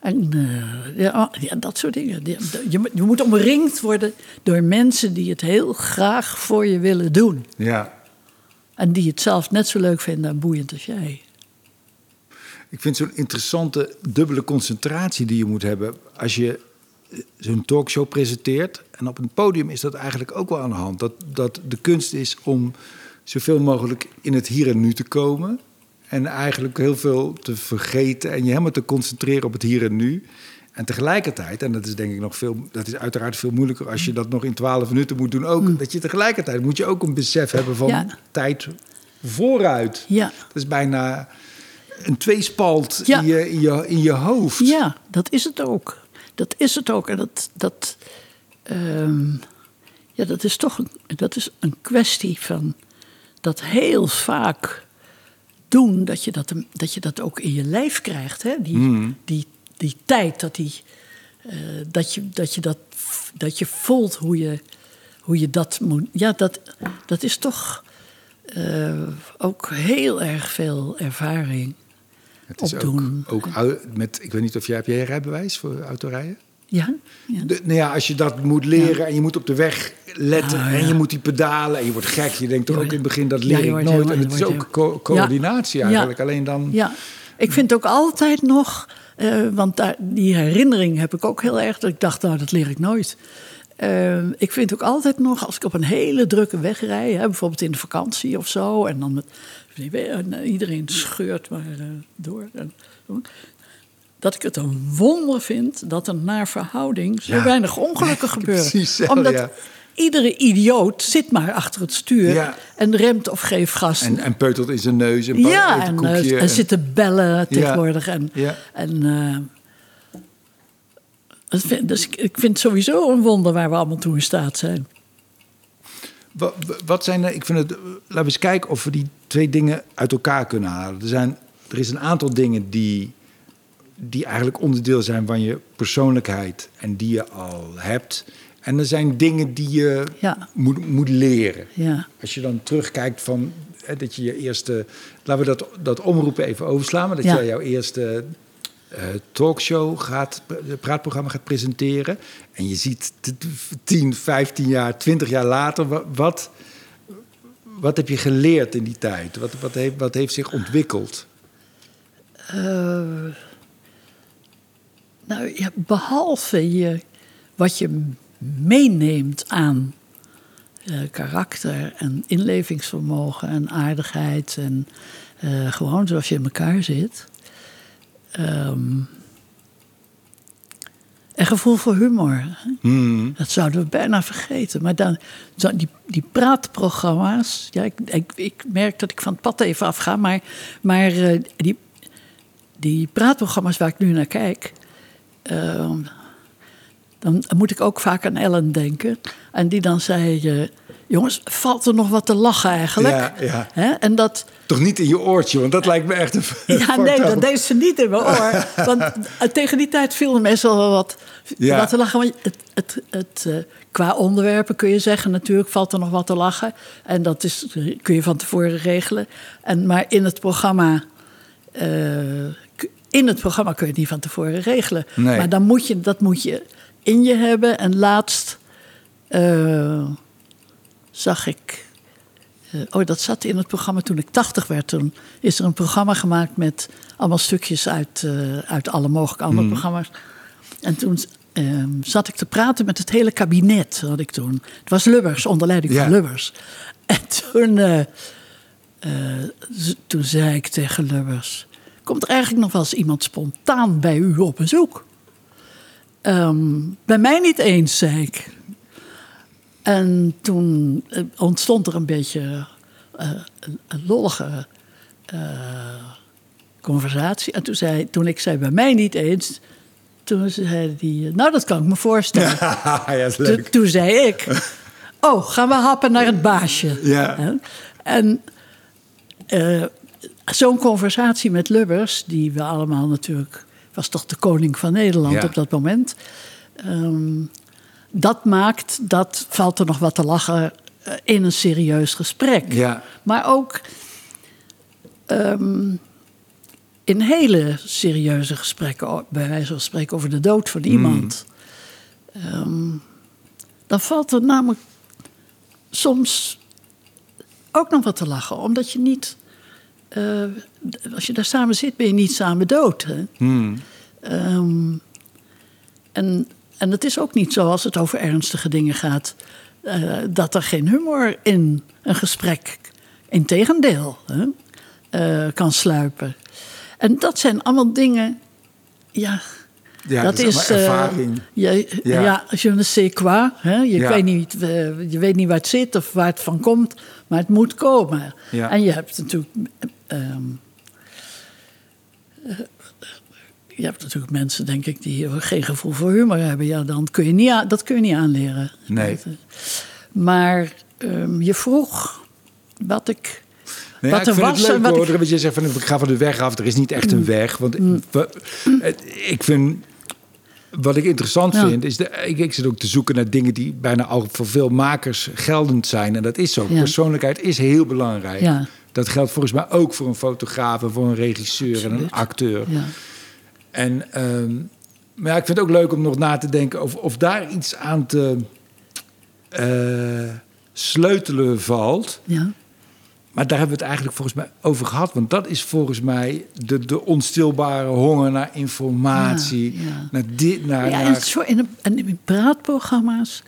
en eh, ja, dat soort dingen. Je, moet- je moet omringd worden door mensen die het heel graag voor je willen doen. ja. En die het zelf net zo leuk vinden en boeiend als jij. Ik vind zo'n interessante dubbele concentratie die je moet hebben als je eh, zo'n talkshow presenteert. En op een podium is dat eigenlijk ook wel aan de hand. Dat, dat de kunst is om zoveel mogelijk in het hier en nu te komen. En eigenlijk heel veel te vergeten en je helemaal te concentreren op het hier en nu. En tegelijkertijd, en dat is denk ik nog veel, dat is uiteraard veel moeilijker als je dat nog in twaalf minuten moet doen ook. Dat je tegelijkertijd moet je ook een besef hebben van Ja. tijd vooruit. Ja. Dat is bijna een tweespalt Ja. in, je, in, je, in je hoofd. Ja, dat is het ook. Dat is het ook. En dat, dat, ehm, ja, dat is toch een, dat is een kwestie van dat heel vaak doen, dat je dat, dat, je dat ook in je lijf krijgt. Hè? Die, die, die tijd, dat, die, eh, dat, je, dat, je dat, dat je voelt hoe je, hoe je dat moet. Ja, dat, dat is toch eh, ook heel erg veel ervaring. Het is ook, opdoen. ook au- met, ik weet niet of jij, heb jij rijbewijs voor autorijden? Ja, ja. De, nou ja, als je dat moet leren en je moet op de weg letten Ah, ja. en je moet die pedalen en je wordt gek. Je denkt toch ook in het begin, dat leer ik nooit. en het is ook co- coördinatie eigenlijk. Alleen dan... Ja, ik vind ook altijd nog, eh, want daar, die herinnering heb ik ook heel erg, dat ik dacht, nou, dat leer ik nooit. Eh, ik vind ook altijd nog, als ik op een hele drukke weg rijd, hè, bijvoorbeeld in de vakantie of zo, en dan met iedereen scheurt maar eh, door. En, dat ik het een wonder vind dat er naar verhouding zo Ja. weinig ongelukken gebeuren. Precies zo, Omdat ja. iedere idioot zit maar achter het stuur Ja. en remt of geeft gas. En, en peutelt in zijn neus en Ja, een en, eh, en zitten bellen tegenwoordig. En, en, eh, dus ik, ik vind het sowieso een wonder waar we allemaal toe in staat zijn. Wa- wa- Wat zijn er, ik vind het, eh, laten we eens kijken of we die twee dingen uit elkaar kunnen halen. Er, zijn, er is een aantal dingen die, die eigenlijk onderdeel zijn van je persoonlijkheid en die je al hebt. En er zijn dingen die je Ja. moet, moet leren. Ja. Als je dan terugkijkt van hè, dat je je eerste, laten we dat, dat omroepen even overslaan, maar dat Ja. jij jouw eerste eh, talkshow gaat, praatprogramma gaat presenteren. En je ziet t- t- 10, 15 jaar, 20 jaar later, wa- wat, wat heb je geleerd in die tijd? Wat, wat, heeft, wat heeft zich ontwikkeld? Eh, nou behalve je, wat je meeneemt aan eh, karakter en inlevingsvermogen en aardigheid en eh, gewoon zoals je in elkaar zit. Ehm, en gevoel voor humor. Hmm. Dat zouden we bijna vergeten. Maar dan, die, die praatprogramma's. Ja, ik, ik, ik merk dat ik van het pad even afga. Maar, maar eh, die, die praatprogramma's waar ik nu naar kijk. ehm, dan moet ik ook vaak aan Ellen denken. En die dan zei: eh, Jongens, valt er nog wat te lachen eigenlijk? Ja, ja. En dat. Toch niet in je oortje, want dat lijkt me echt een. Ja, nee, dat deed ze niet in mijn oor. Want eh, tegen die tijd viel er meestal wel wat, Ja. wat te lachen. Want het, het, het, eh, qua onderwerpen kun je zeggen, natuurlijk valt er nog wat te lachen. En dat is, kun je van tevoren regelen. En, maar in het programma... eh, in het programma kun je het niet van tevoren regelen. Nee. Maar dan moet je, dat moet je in je hebben. En laatst zag ik... eh, oh, dat zat in het programma toen ik 80 werd. Toen is er een programma gemaakt met allemaal stukjes uit, eh, uit alle mogelijke andere programma's. En toen eh, zat ik te praten met het hele kabinet, had ik toen. Het was Lubbers, onder leiding van Lubbers. En toen, eh, toen zei ik tegen Lubbers... Komt er eigenlijk nog wel eens iemand spontaan bij u op bezoek? Ehm, bij mij niet eens, zei ik. En toen eh, ontstond er een beetje eh, een, lollige eh, conversatie. En toen, zei, toen ik zei bij mij niet eens, toen zei hij, nou dat kan ik me voorstellen. ja, dat is Toen, leuk. toen zei ik, oh gaan we happen naar het baasje. Ja. En zo'n conversatie met Lubbers, die we allemaal natuurlijk, was toch de koning van Nederland Ja. op dat moment. Ehm, dat maakt, dat valt er nog wat te lachen eh, in een serieus gesprek. Ja. Maar ook ehm, in hele serieuze gesprekken, bij wijze van spreken over de dood van iemand. Ehm, dan valt er namelijk soms ook nog wat te lachen, omdat je niet. eh, als je daar samen zit, ben je niet samen dood. Hè? Hmm. Ehm, en, en het is ook niet zo als het over ernstige dingen gaat, eh, dat er geen humor in een gesprek, integendeel, hè, eh, kan sluipen. En dat zijn allemaal dingen, ja. Ja, dat, dat is eh, ervaring. je, Ja. ja. je ne sais quoi. Hè? Je, Ja. weet niet, je weet niet waar het zit of waar het van komt, maar het moet komen. Ja. En je hebt natuurlijk. ehm, eh, je hebt natuurlijk mensen, denk ik, die geen gevoel voor humor hebben. Ja, dan kun je niet dat kun je niet aanleren. Nee. Maar ehm, je vroeg wat ik. Nou ja, wat ik er vind was het en leuk wat hoor, ik- Mm. dat je zegt van ik ga van de weg af. Er is niet echt een weg. Want het- ik vind... Wat ik interessant Ja. vind, is... De, ik, ik zit ook te zoeken naar dingen die bijna al voor veel makers geldend zijn. En dat is zo. Ja. Persoonlijkheid is heel belangrijk. Ja. Dat geldt volgens mij ook voor een fotograaf... en voor een regisseur en een acteur. En, ehm, maar ja, ik vind het ook leuk om nog na te denken... of, of daar iets aan te eh, sleutelen valt... Ja. Maar daar hebben we het eigenlijk volgens mij over gehad. Want dat is volgens mij de, de onstilbare honger naar informatie. Ja, ja. Naar dit, naar... Ja, en, zo in, een- en in praatprogramma's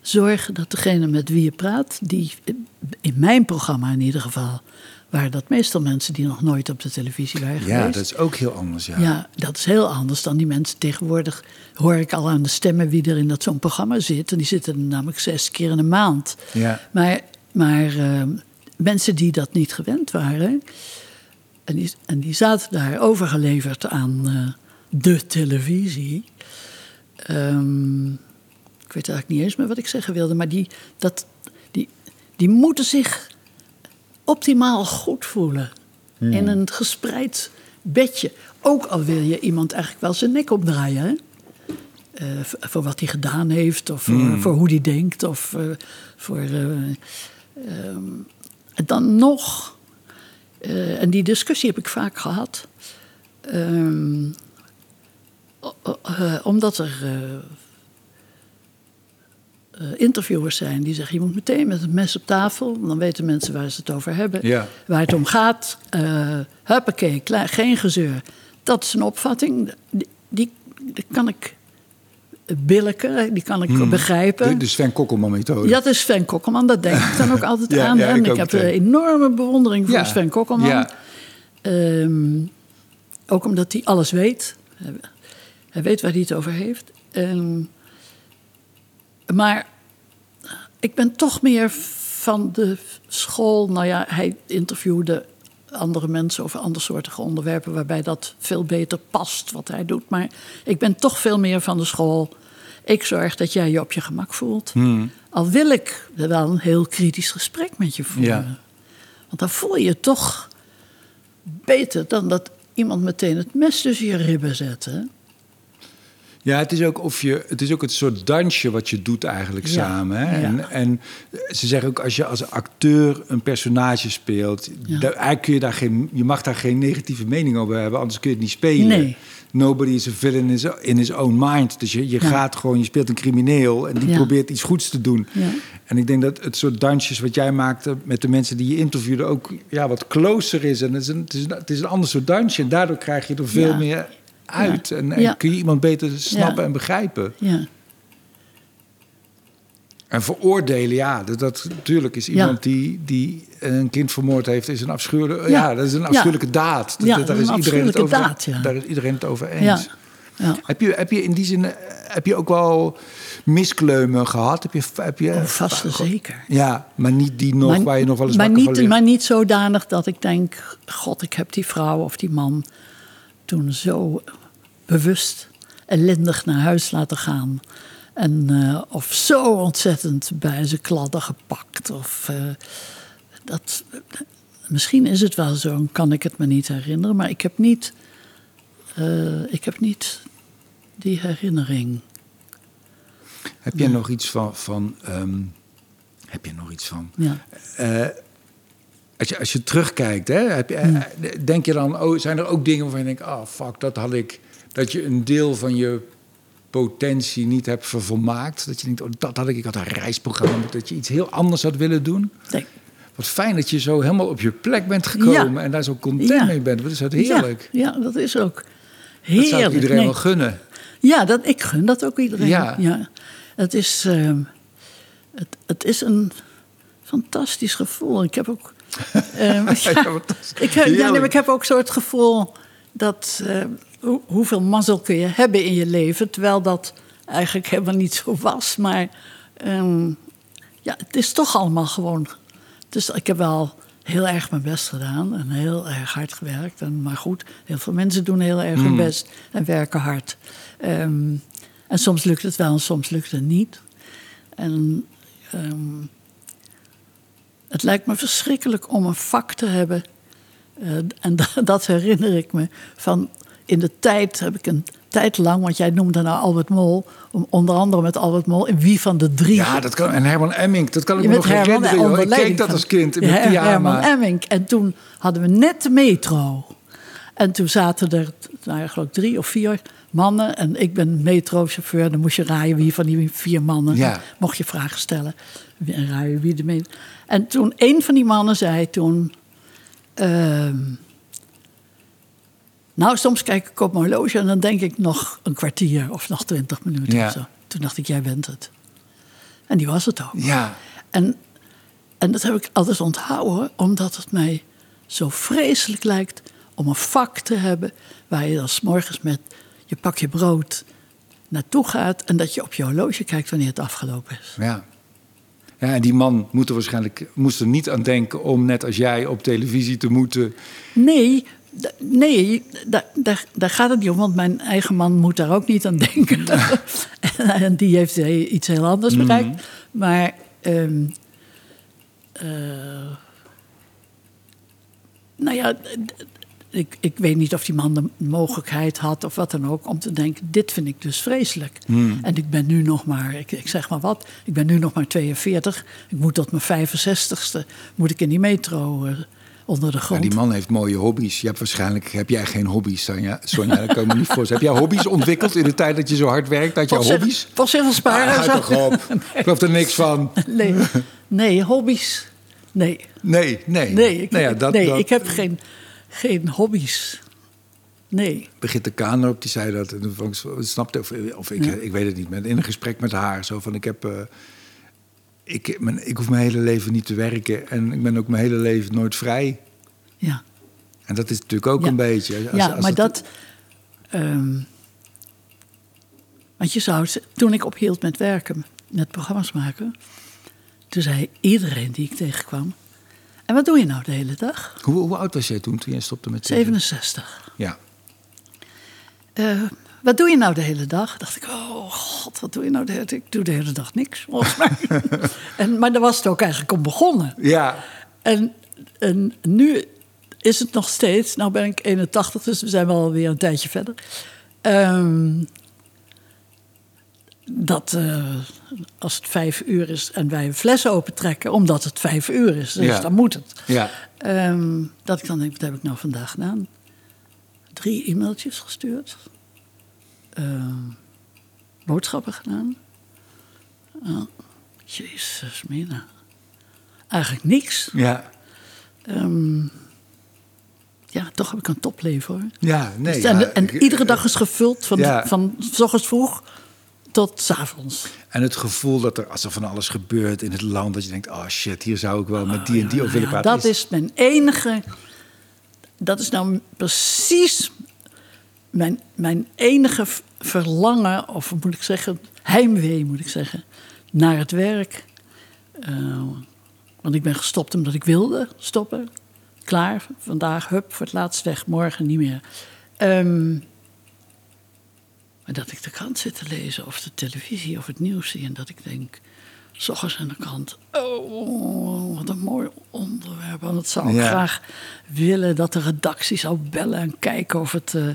zorgen dat degene met wie je praat, die in mijn programma in ieder geval, waren dat meestal mensen die nog nooit op de televisie waren ja, geweest. dat is ook heel anders. Ja. Ja, dat is heel anders dan die mensen tegenwoordig. Hoor ik al aan de stemmen wie er in dat zo'n programma zit. En die zitten er namelijk zes keer in een maand. Ja. Maar, maar eh, mensen die dat niet gewend waren. En die, en die zaten daar overgeleverd aan eh, de televisie. Ehm, ik weet eigenlijk niet eens meer wat ik zeggen wilde. Maar die, dat, die, die moeten zich optimaal goed voelen. In een gespreid bedje. Ook al wil je iemand eigenlijk wel zijn nek opdraaien. Hè? Eh, voor wat hij gedaan heeft, of voor, voor hoe hij denkt, of eh, voor. eh, ehm, dan nog. eh, en die discussie heb ik vaak gehad. ehm, eh, omdat er eh, eh, interviewers zijn die zeggen: je moet meteen met het mes op tafel, dan weten mensen waar ze het over hebben, Ja. waar het om gaat. eh huppakee, klaar, geen gezeur. Dat is een opvatting, die, die, die kan ik Billeke, die kan ik begrijpen. De, de Sven Kokkelman-methode. Ja, dat is Sven Kokkelman, dat denk ik dan ook altijd Ja, aan. ja, ik heb een enorme bewondering voor Sven Kokkelman. ja. Ehm, ook omdat hij alles weet. Hij- Hij weet waar hij het over heeft. Ehm, maar ik ben toch meer van de school. Nou ja, hij interviewde andere mensen over andersoortige onderwerpen, waarbij dat veel beter past wat hij doet. Maar ik ben toch veel meer van de school. Ik zorg dat jij je op je gemak voelt. Hmm. Al wil ik wel een heel kritisch gesprek met je voeren. Ja. Want dan voel je je toch beter dan dat iemand meteen het mes tussen je ribben zet. Hè? Ja, het is ook of je, het is ook het soort dansje wat je doet eigenlijk Ja, samen. Hè? ja. En, en ze zeggen ook als je als acteur een personage speelt, Ja. daar, eigenlijk kun je daar geen, je mag daar geen negatieve mening over hebben, anders kun je het niet spelen. Nee. Nobody is a villain in his, own mind. Dus je, je gaat gewoon, je speelt een crimineel en die probeert iets goeds te doen. Ja. En ik denk dat het soort dansjes wat jij maakte met de mensen die je interviewde ook ja, wat closer is. En het is, een, het, is een, het is een ander soort dansje. En daardoor krijg je er veel meer uit. Ja. En, en Ja. kun je iemand beter snappen en begrijpen. Ja. En veroordelen, ja, dat, dat natuurlijk is iemand die, die een kind vermoord heeft, is een afschuwelijke, ja. Dat is een afschuwelijke daad. Dat, daar een is iedereen het over, daad, ja. Daar is iedereen het over eens. Heb, je, heb je in die zin, eh, heb je ook wel miskleumen gehad? Heb je, heb je, Oh, vast en zeker. Ja, maar niet die nog, waar je nog wel eens maar niet, maar niet zodanig dat ik denk... God, ik heb die vrouw of die man toen zo bewust ellendig naar huis laten gaan. En, eh, of zo ontzettend bij zijn kladden gepakt. Of, eh, dat, misschien is het wel zo, kan ik het me niet herinneren. Maar ik heb niet, eh, ik heb niet die herinnering. Heb jij nog iets van... van ehm, heb je nog iets van... Ja. Als, je, als je terugkijkt, hè, heb je, denk je dan... Oh, zijn er ook dingen waarvan je denkt... Oh, fuck, dat had ik... Dat je een deel van je potentie niet hebt vervolmaakt. Dat je denkt, oh, dat had ik... Ik had een reisprogramma... Dat je iets heel anders had willen doen. Denk, Wat fijn dat je zo helemaal op je plek bent gekomen... Ja. en daar zo content Ja. mee bent. Wat is dat heerlijk. Ja, ja, dat is ook dat heerlijk. zou ik iedereen Nee. wel gunnen. Ja, dat, ik gun dat ook iedereen. Ja. Het, is, ehm, het, het is een fantastisch gevoel. Ik heb ook. fantastisch. ik, heb, ja, nee, maar ik heb ook zo het gevoel dat. ehm, hoe, hoeveel mazzel kun je hebben in je leven, terwijl dat eigenlijk helemaal niet zo was. Maar ehm, ja, het is toch allemaal gewoon. Dus ik heb wel heel erg mijn best gedaan en heel erg hard gewerkt. En, maar goed, heel veel mensen doen heel erg hun best en werken hard. Ehm, en soms lukt het wel en soms lukt het niet. En ehm, het lijkt me verschrikkelijk om een vak te hebben. Eh, en dat, dat herinner ik me van in de tijd heb ik een tijd lang, want jij noemde nou Albert Mol, om, onder andere met Albert Mol in Wie van de Drie. Ja, dat kan, en Herman Emmink, dat kan ik me nog herinneren. Ik keek dat als kind in Ja, mijn pyjama. Herman Emmink. En toen hadden we net de metro. En toen zaten er, nou ja, geloof ik, drie of vier mannen. En ik ben metrochauffeur. Dan moest je raaien wie van die vier mannen. Ja. Mocht je vragen stellen. En raaien wie de metro... En toen een van die mannen zei toen... ehm, nou, soms kijk ik op mijn horloge en dan denk ik nog een kwartier of nog twintig minuten Ja. of zo. Toen dacht ik, jij bent het. En die was het ook. Ja, En, en dat heb ik altijd onthouden, omdat het mij zo vreselijk lijkt om een vak te hebben waar je dan 's morgens met je pakje brood naartoe gaat en dat je op je horloge kijkt wanneer het afgelopen is. ja. Ja, en die man moet er waarschijnlijk, moest er niet aan denken om net als jij op televisie te moeten. Nee, nee daar, daar, daar gaat het niet om, want mijn eigen man moet daar ook niet aan denken. en, en die heeft he- iets heel anders bereikt. Maar ehm, eh, nou ja, ik, ik weet niet of die man de mogelijkheid had of wat dan ook om te denken: dit vind ik dus vreselijk. En ik ben nu nog maar, ik, ik zeg maar wat, ik ben nu nog maar 42. Ik moet tot mijn 65ste moet ik in die metro eh, onder de Ja, die man heeft mooie hobby's. Je hebt waarschijnlijk heb jij geen hobby's, Sonja. Sonja, dat kan ik me niet voorstellen. Heb jij hobby's ontwikkeld in de tijd dat je zo hard werkt? Had je hobby's? Postzegels sparen. Ah, toch op. Ik geloof er niks van. Nee, nee, hobby's. Nee, Nee, nee. nee, ik, Nou ja, dat, nee dat- ik heb geen, geen hobby's. Nee. Brigitte Kaanop, die zei dat. En toen snapte, of, of ik, Ja. ik weet het niet. In een gesprek met haar, zo van: ik heb. eh, ik, mijn, ik hoef mijn hele leven niet te werken. En ik ben ook mijn hele leven nooit vrij. Ja. En dat is natuurlijk ook Ja. een beetje. als- ja, als maar dat. ehm, want je zou. Toen ik ophield met werken, met programma's maken. Toen zei iedereen die ik tegenkwam. En wat doe je nou de hele dag? Hoe, hoe oud was jij toen, toen jij stopte met tv? 67. Ja. Eh, wat doe je nou de hele dag? Dacht ik, oh god, wat doe je nou de hele dag? Ik doe de hele dag niks, volgens mij. en, maar daar was het ook eigenlijk om begonnen. Ja. En, en nu is het nog steeds, nou ben ik 81, dus we zijn wel weer een tijdje verder. Ehm, dat eh, als het vijf uur is en wij een fles opentrekken, omdat het vijf uur is, dus Ja. dan moet het. Ja. Ehm, dat ik dan denk, wat heb ik nou vandaag gedaan? Drie e-mailtjes gestuurd. Ehm, boodschappen gedaan. Oh, jezus, mina. Eigenlijk niks. Ja. Ehm, ja, toch heb ik een topleven hoor. Ja, nee. Dus en, ja, en ik- iedere dag is gevuld van, Ja. van ochtends vroeg tot s avonds. En het gevoel dat er, als er van alles gebeurt in het land, dat je denkt: oh shit, hier zou ik wel met die en die over willen praten. dat is mijn enige. Dat is nou precies mijn, mijn enige verlangen, of moet ik zeggen, heimwee moet ik zeggen, naar het werk. Eh, want ik ben gestopt omdat ik wilde stoppen. Klaar, vandaag, hup, voor het laatst weg, morgen niet meer. Ehm, maar dat ik de krant zit te lezen, of de televisie, of het nieuws zie... en dat ik denk, s ochtends aan de krant... oh, wat een mooi onderwerp. Want het zou ik Ja. graag willen dat de redactie zou bellen... en kijken of, het, eh,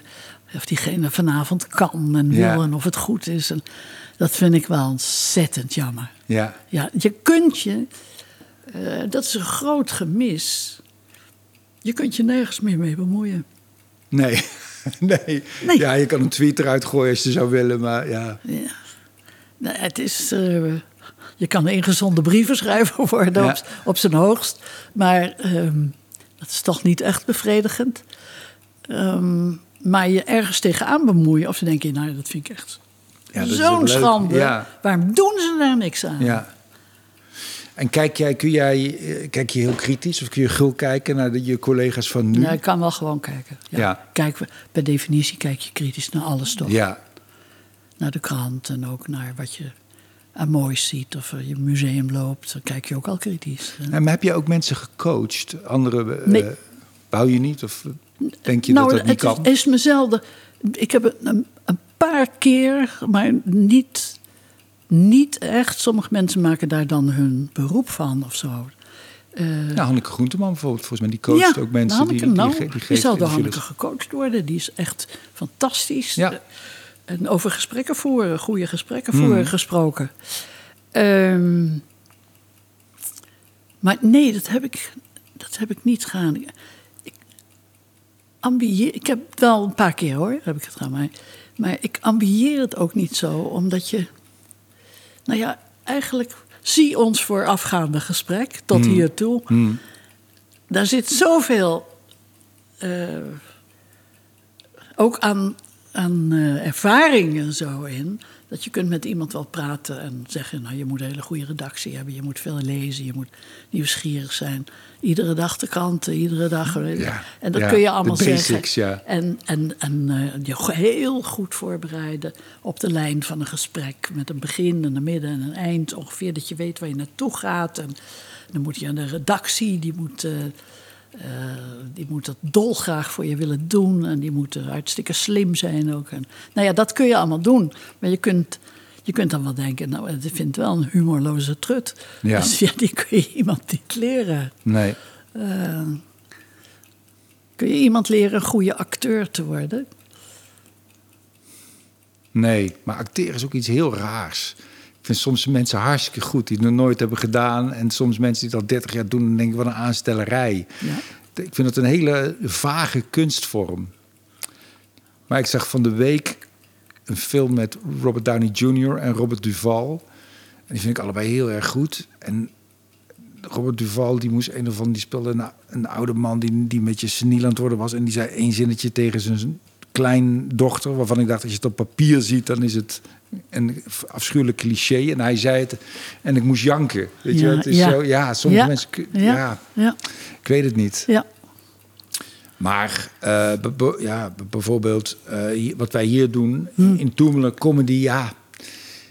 of diegene vanavond kan en Ja. wil... en of het goed is. En dat vind ik wel ontzettend jammer. Ja. Ja, je kunt je, eh, dat is een groot gemis. Je kunt je nergens meer mee bemoeien. Nee. nee. Nee. Ja, je kan een tweet eruit gooien als je zou willen, maar ja. Ja. Nee, het is, eh, je kan ingezonde brieven schrijven worden Ja. op, op zijn hoogst. Maar ehm, dat is toch niet echt bevredigend. Ehm, maar je ergens tegenaan bemoeien. Of dan denk je, nou dat vind ik echt Ja, zo'n schande. Ja. Waarom doen ze daar niks aan? Ja. En kijk jij, kun jij, eh, kijk je heel kritisch of kun je gul kijken naar de, je collega's van nu? Ja, ik kan wel gewoon kijken. Ja. Ja. Kijk, per definitie kijk je kritisch naar alles toch? Ja. Naar de krant en ook naar wat je aan moois ziet. Of je museum loopt, dan kijk je ook al kritisch. En maar heb je ook mensen gecoacht? Andere, eh. Wou je niet? Of denk je nou, dat dat niet het is, mezelf. Ik heb een, een paar keer, maar niet, niet echt. Sommige mensen maken daar dan hun beroep van of zo. Nou, Hanneke Groenteman bijvoorbeeld, volgens mij, die coacht ook mensen Hanneke, die, die, nou, die die geeft zal door. Hanneke gecoacht worden. Die is echt fantastisch. Ja. En over gesprekken voeren, goede gesprekken Hmm. voeren gesproken. Ehm, maar nee, dat heb ik, dat heb ik niet gedaan. Ambieer, ik heb het wel een paar keer hoor, heb ik het gedaan. Maar, maar ik ambieer het ook niet zo, omdat je... Nou ja, eigenlijk zie ons voorafgaande gesprek tot Hmm. hiertoe. Hmm. Daar zit zoveel eh, ook aan, aan eh, ervaring en zo in. Dat je kunt met iemand wel praten en zeggen... nou, je moet een hele goede redactie hebben. Je moet veel lezen, je moet nieuwsgierig zijn. Iedere dag de kranten, iedere dag... Ja, en dat ja, kun je allemaal basics, zeggen. ja. En, en, en eh, je heel goed voorbereiden op de lijn van een gesprek. Met een begin en een midden en een eind. Ongeveer dat je weet waar je naartoe gaat. En dan moet je aan de redactie, die moet, eh, eh, die moet dat dolgraag voor je willen doen. En die moet er hartstikke slim zijn ook. En, nou ja, dat kun je allemaal doen. Maar je kunt, je kunt dan wel denken, nou, ik vind het wel een humorloze trut. Ja. Dus ja, die kun je iemand niet leren. Nee. Eh, kun je iemand leren een goede acteur te worden? Nee, maar acteren is ook iets heel raars. Ik vind soms mensen hartstikke goed die het nog nooit hebben gedaan. En soms mensen die al 30 jaar doen en denken wat een aanstellerij. Ja. Ik vind het een hele vage kunstvorm. Maar ik zag van de week een film met Robert Downey Jr. en Robert Duval. En die vind ik allebei heel erg goed. En Robert Duval, die moest een of andere, die speelde een, een oude man die, die een beetje seniel aan het worden was. En die zei één zinnetje tegen zijn kleindochter, waarvan ik dacht, als je het op papier ziet, dan is het een afschuwelijk cliché. En hij zei het en ik moest janken. Weet je, Ja, het is ja. zo, ja, sommige Ja, mensen, ja. ja. Ik weet het niet. ja. Maar eh, ja, bijvoorbeeld eh, wat wij hier doen Hmm. in Toemelen, comedy, ja.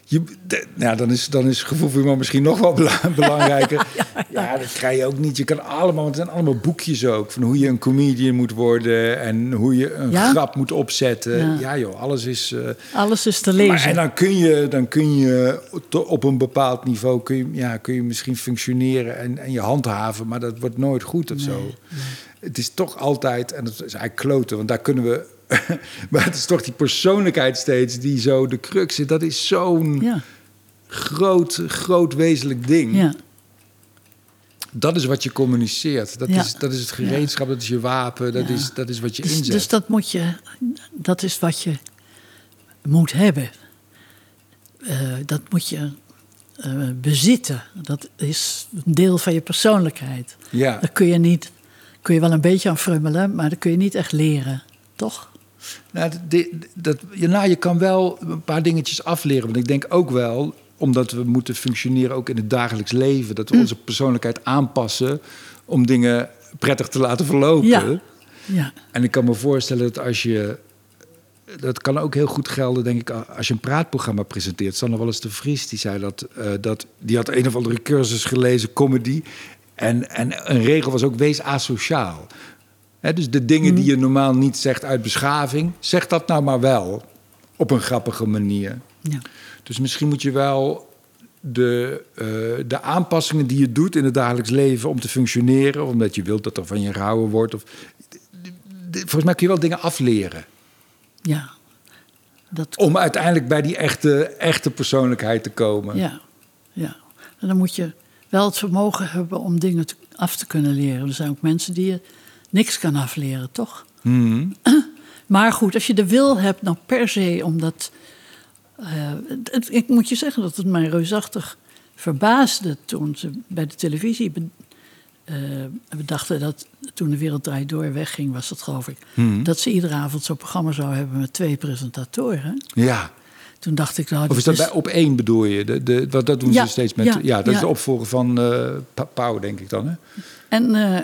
Je, de- nou, dan, is, dan is het gevoel voor iemand misschien nog wel bela- belangrijker. ja, dat krijg je ook niet. Je kan allemaal, want het zijn allemaal boekjes ook. Van hoe je een comedian moet worden en hoe je een Ja? grap moet opzetten. Ja. Joh, alles is. eh, Alles is te maar, lezen. en dan kun je, dan kun je op een bepaald niveau kun je, ja, kun je misschien functioneren en, en je handhaven, maar dat wordt nooit goed of zo. Het is toch altijd, en dat is eigenlijk kloten, want daar kunnen we. maar het is toch die persoonlijkheid steeds die zo de crux zit. Dat is zo'n ja, groot, groot wezenlijk ding. ja, Dat is wat je communiceert. Dat, Ja. is, dat is het gereedschap, dat is je wapen, dat, is, dat is wat je dus, inzet. dus dat moet je, dat is wat je moet hebben. Eh, dat moet je eh, bezitten. Dat is een deel van je persoonlijkheid. ja. Daar kun je niet, kun je wel een beetje aan frummelen, maar dat kun je niet echt leren, toch? Nou, dat, ja, nou, je kan wel een paar dingetjes afleren. Want ik denk ook wel, omdat we moeten functioneren ook in het dagelijks leven, dat Hm. we onze persoonlijkheid aanpassen om dingen prettig te laten verlopen. Ja. Ja, En ik kan me voorstellen dat als je. Dat kan ook heel goed gelden, denk ik, als je een praatprogramma presenteert. Sanne Wallis de Vries, die zei dat, eh, dat. Die had een of andere cursus gelezen, comedy. En, en een regel was ook: wees asociaal. Dus de dingen die je normaal niet zegt uit beschaving, zeg dat nou maar wel. Op een grappige manier. ja. Dus misschien moet je wel de, eh, de aanpassingen die je doet in het dagelijks leven om te functioneren, omdat je wilt dat er van je gehouden wordt. Of, volgens mij kun je wel dingen afleren. ja. Dat Om uiteindelijk bij die echte, echte persoonlijkheid te komen. Ja, ja. En dan moet je wel het vermogen hebben om dingen te- af te kunnen leren. Er zijn ook mensen die je niks kan afleren, toch? Mhm. Maar goed, als je de wil hebt, nou per se omdat. eh, het- ik moet je zeggen dat het mij reusachtig verbaasde toen ze bij de televisie be- eh, bedachten dat toen de wereld draait door wegging, was dat geloof ik, Mhm. dat ze iedere avond zo'n programma zou hebben met twee presentatoren. Ja. Toen dacht ik, nou, Of is dat bij op één bedoel je? De, de, wat, dat doen Ja, ze steeds met. Ja, ja, dat is de opvolger van Pa- Pauw, denk ik dan. Hè? En eh,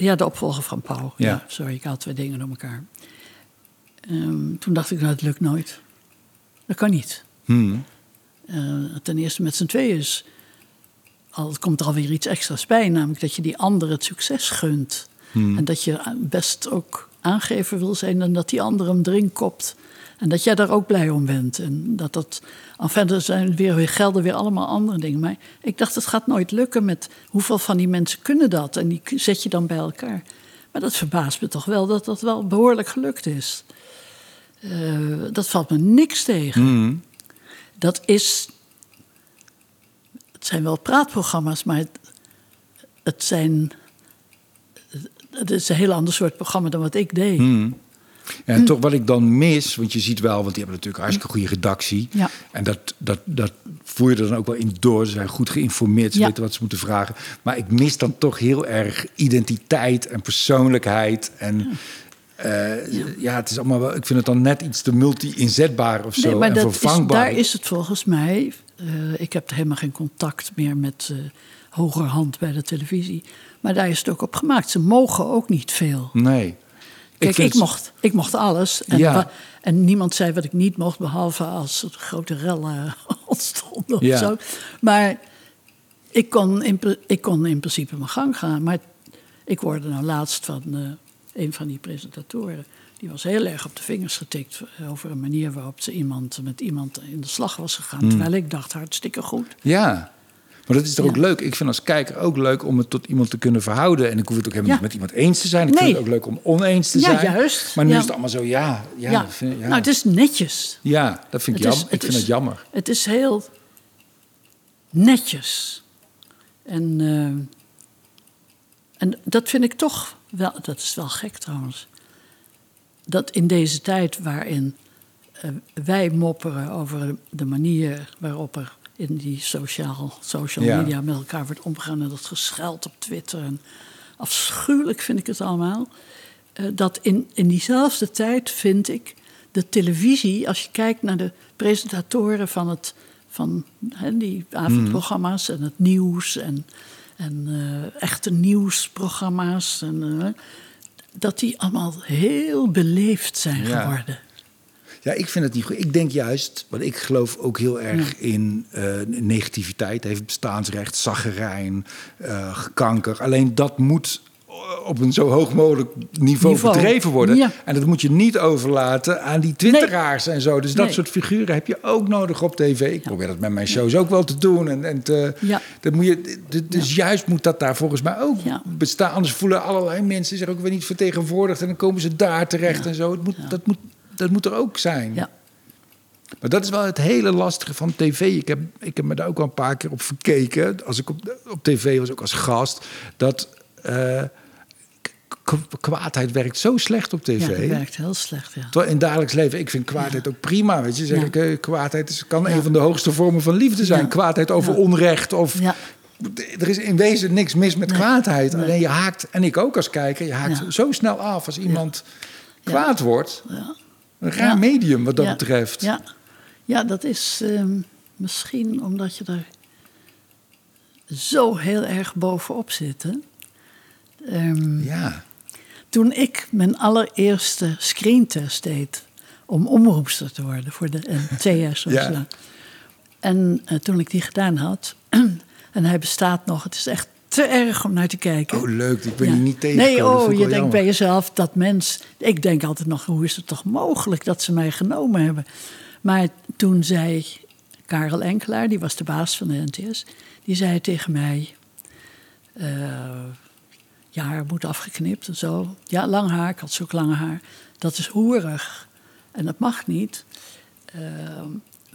ja, de opvolger van Pauw. Ja. Ja. sorry, ik haal twee dingen door elkaar. Ehm, toen dacht ik, nou, het lukt nooit. Dat kan niet. Mhm. Eh, ten eerste met z'n tweeën is... Al komt er alweer iets extra's bij, namelijk dat je die ander het succes gunt. En dat je best ook aangever wil zijn en dat die ander hem erin kopt. En dat jij daar ook blij om bent. En dat dat. En verder zijn weer, weer gelden weer allemaal andere dingen. Maar ik dacht, het gaat nooit lukken met hoeveel van die mensen kunnen dat. En die zet je dan bij elkaar. Maar dat verbaast me toch wel dat dat wel behoorlijk gelukt is. Eh, dat valt me niks tegen. Mhm. Dat is. Het zijn wel praatprogramma's, maar het, het zijn. Het is een heel ander soort programma dan wat ik deed. Mhm. Ja, en toch wat ik dan mis, want je ziet wel, want die hebben natuurlijk een hartstikke goede redactie. Ja. En dat, dat, dat voer je er dan ook wel in door. Ze zijn goed geïnformeerd, ze Ja. weten wat ze moeten vragen. Maar ik mis dan toch heel erg identiteit en persoonlijkheid. En eh, ja. het is allemaal wel, ik vind het dan net iets te multi-inzetbaar of zo. Nee, maar en dat is, vervangbaar. daar is het volgens mij. eh, ik heb helemaal geen contact meer met eh hogerhand bij de televisie. Maar daar is het ook op gemaakt. Ze mogen ook niet veel. Nee. Kijk, ik, vind- mocht, ik mocht alles. En, Ja. en niemand zei wat ik niet mocht, behalve als er grote rellen ontstonden of Ja. zo. Maar ik kon, in, ik kon in principe mijn gang gaan. Maar ik hoorde nou laatst van eh, een van die presentatoren. Die was heel erg op de vingers getikt over een manier waarop ze iemand met iemand in de slag was gegaan. Terwijl ik dacht, hartstikke goed. Ja. Maar dat is toch Ja. ook leuk? Ik vind als kijker ook leuk om het tot iemand te kunnen verhouden. En ik hoef het ook helemaal Ja. niet met iemand eens te zijn. Ik Nee. vind het ook leuk om oneens te Ja, zijn. juist. Maar nu Ja. is het allemaal zo, ja. Ja, Ja, vind, ja. nou het is netjes. ja dat vind ik jammer. Ik vind het jammer. Het is heel netjes. En, eh, en dat vind ik toch wel, dat is wel gek trouwens. Dat in deze tijd waarin eh, wij mopperen over de manier waarop er in die social Ja. media met elkaar wordt omgegaan en dat gescheld op Twitter. En afschuwelijk vind ik het allemaal. eh, dat in, in diezelfde tijd vind ik de televisie, als je kijkt naar de presentatoren van, het, van die avondprogramma's en het nieuws en, en eh, echte nieuwsprogramma's, en, eh, dat die allemaal heel beleefd zijn Ja. geworden. Ja, ik vind het niet goed. Ik denk juist, want ik geloof ook heel erg in eh, negativiteit. Heeft bestaansrecht, zaggerijn, eh, kanker. Alleen dat moet eh, op een zo hoog mogelijk niveau, Niveau. bedreven worden. Ja. En dat moet je niet overlaten aan die twitteraars en zo. Dus dat Nee. soort figuren heb je ook nodig op tv. Ik probeer dat met mijn shows ook wel te doen. En, en te, dat moet je, dus juist moet dat daar volgens mij ook bestaan. Anders voelen allerlei mensen zich ook weer niet vertegenwoordigd. En dan komen ze daar terecht en zo. Het moet, dat, moet, dat moet er ook zijn. Ja. Maar dat is wel het hele lastige van tv. Ik heb, ik heb me daar ook wel een paar keer op verkeken. Als ik op, op tv was, ook als gast. Dat eh, kwaadheid werkt zo slecht op Ja, tv. dat werkt heel slecht, ja. Terwijl in het dagelijks leven, ik vind kwaadheid ook prima. Weet je, zeg Ja. ik, eh, kwaadheid is, kan Ja. een van de hoogste vormen van liefde zijn. Ja. Kwaadheid over Ja. onrecht. Of, Ja. Er is in wezen niks mis met Nee. kwaadheid. Nee. Alleen je haakt, en ik ook als kijker, je haakt Ja. zo snel af als iemand Ja. kwaad wordt. Ja. Een raar Ja. medium wat dat Ja. betreft. Ja, ja dat is ehm, misschien omdat je er zo heel erg bovenop zit. hè. Ehm, Ja. Toen ik mijn allereerste screentest deed om omroepster te worden voor de NTS of zo. En eh, toen ik die gedaan had, en hij bestaat nog, het is echt te erg om naar te kijken. Oh, leuk. Ik ben Ja. hier niet tegengekomen. Nee, oh, je denkt bij jezelf dat mens. Ik denk altijd nog, hoe is het toch mogelijk dat ze mij genomen hebben? Maar toen zei Karel Enkelaar, die was de baas van de NTS, die zei tegen mij: eh, Ja, haar moet afgeknipt en zo. Ja, lang haar, ik had zo lang haar. Dat is hoerig en dat mag niet. Eh,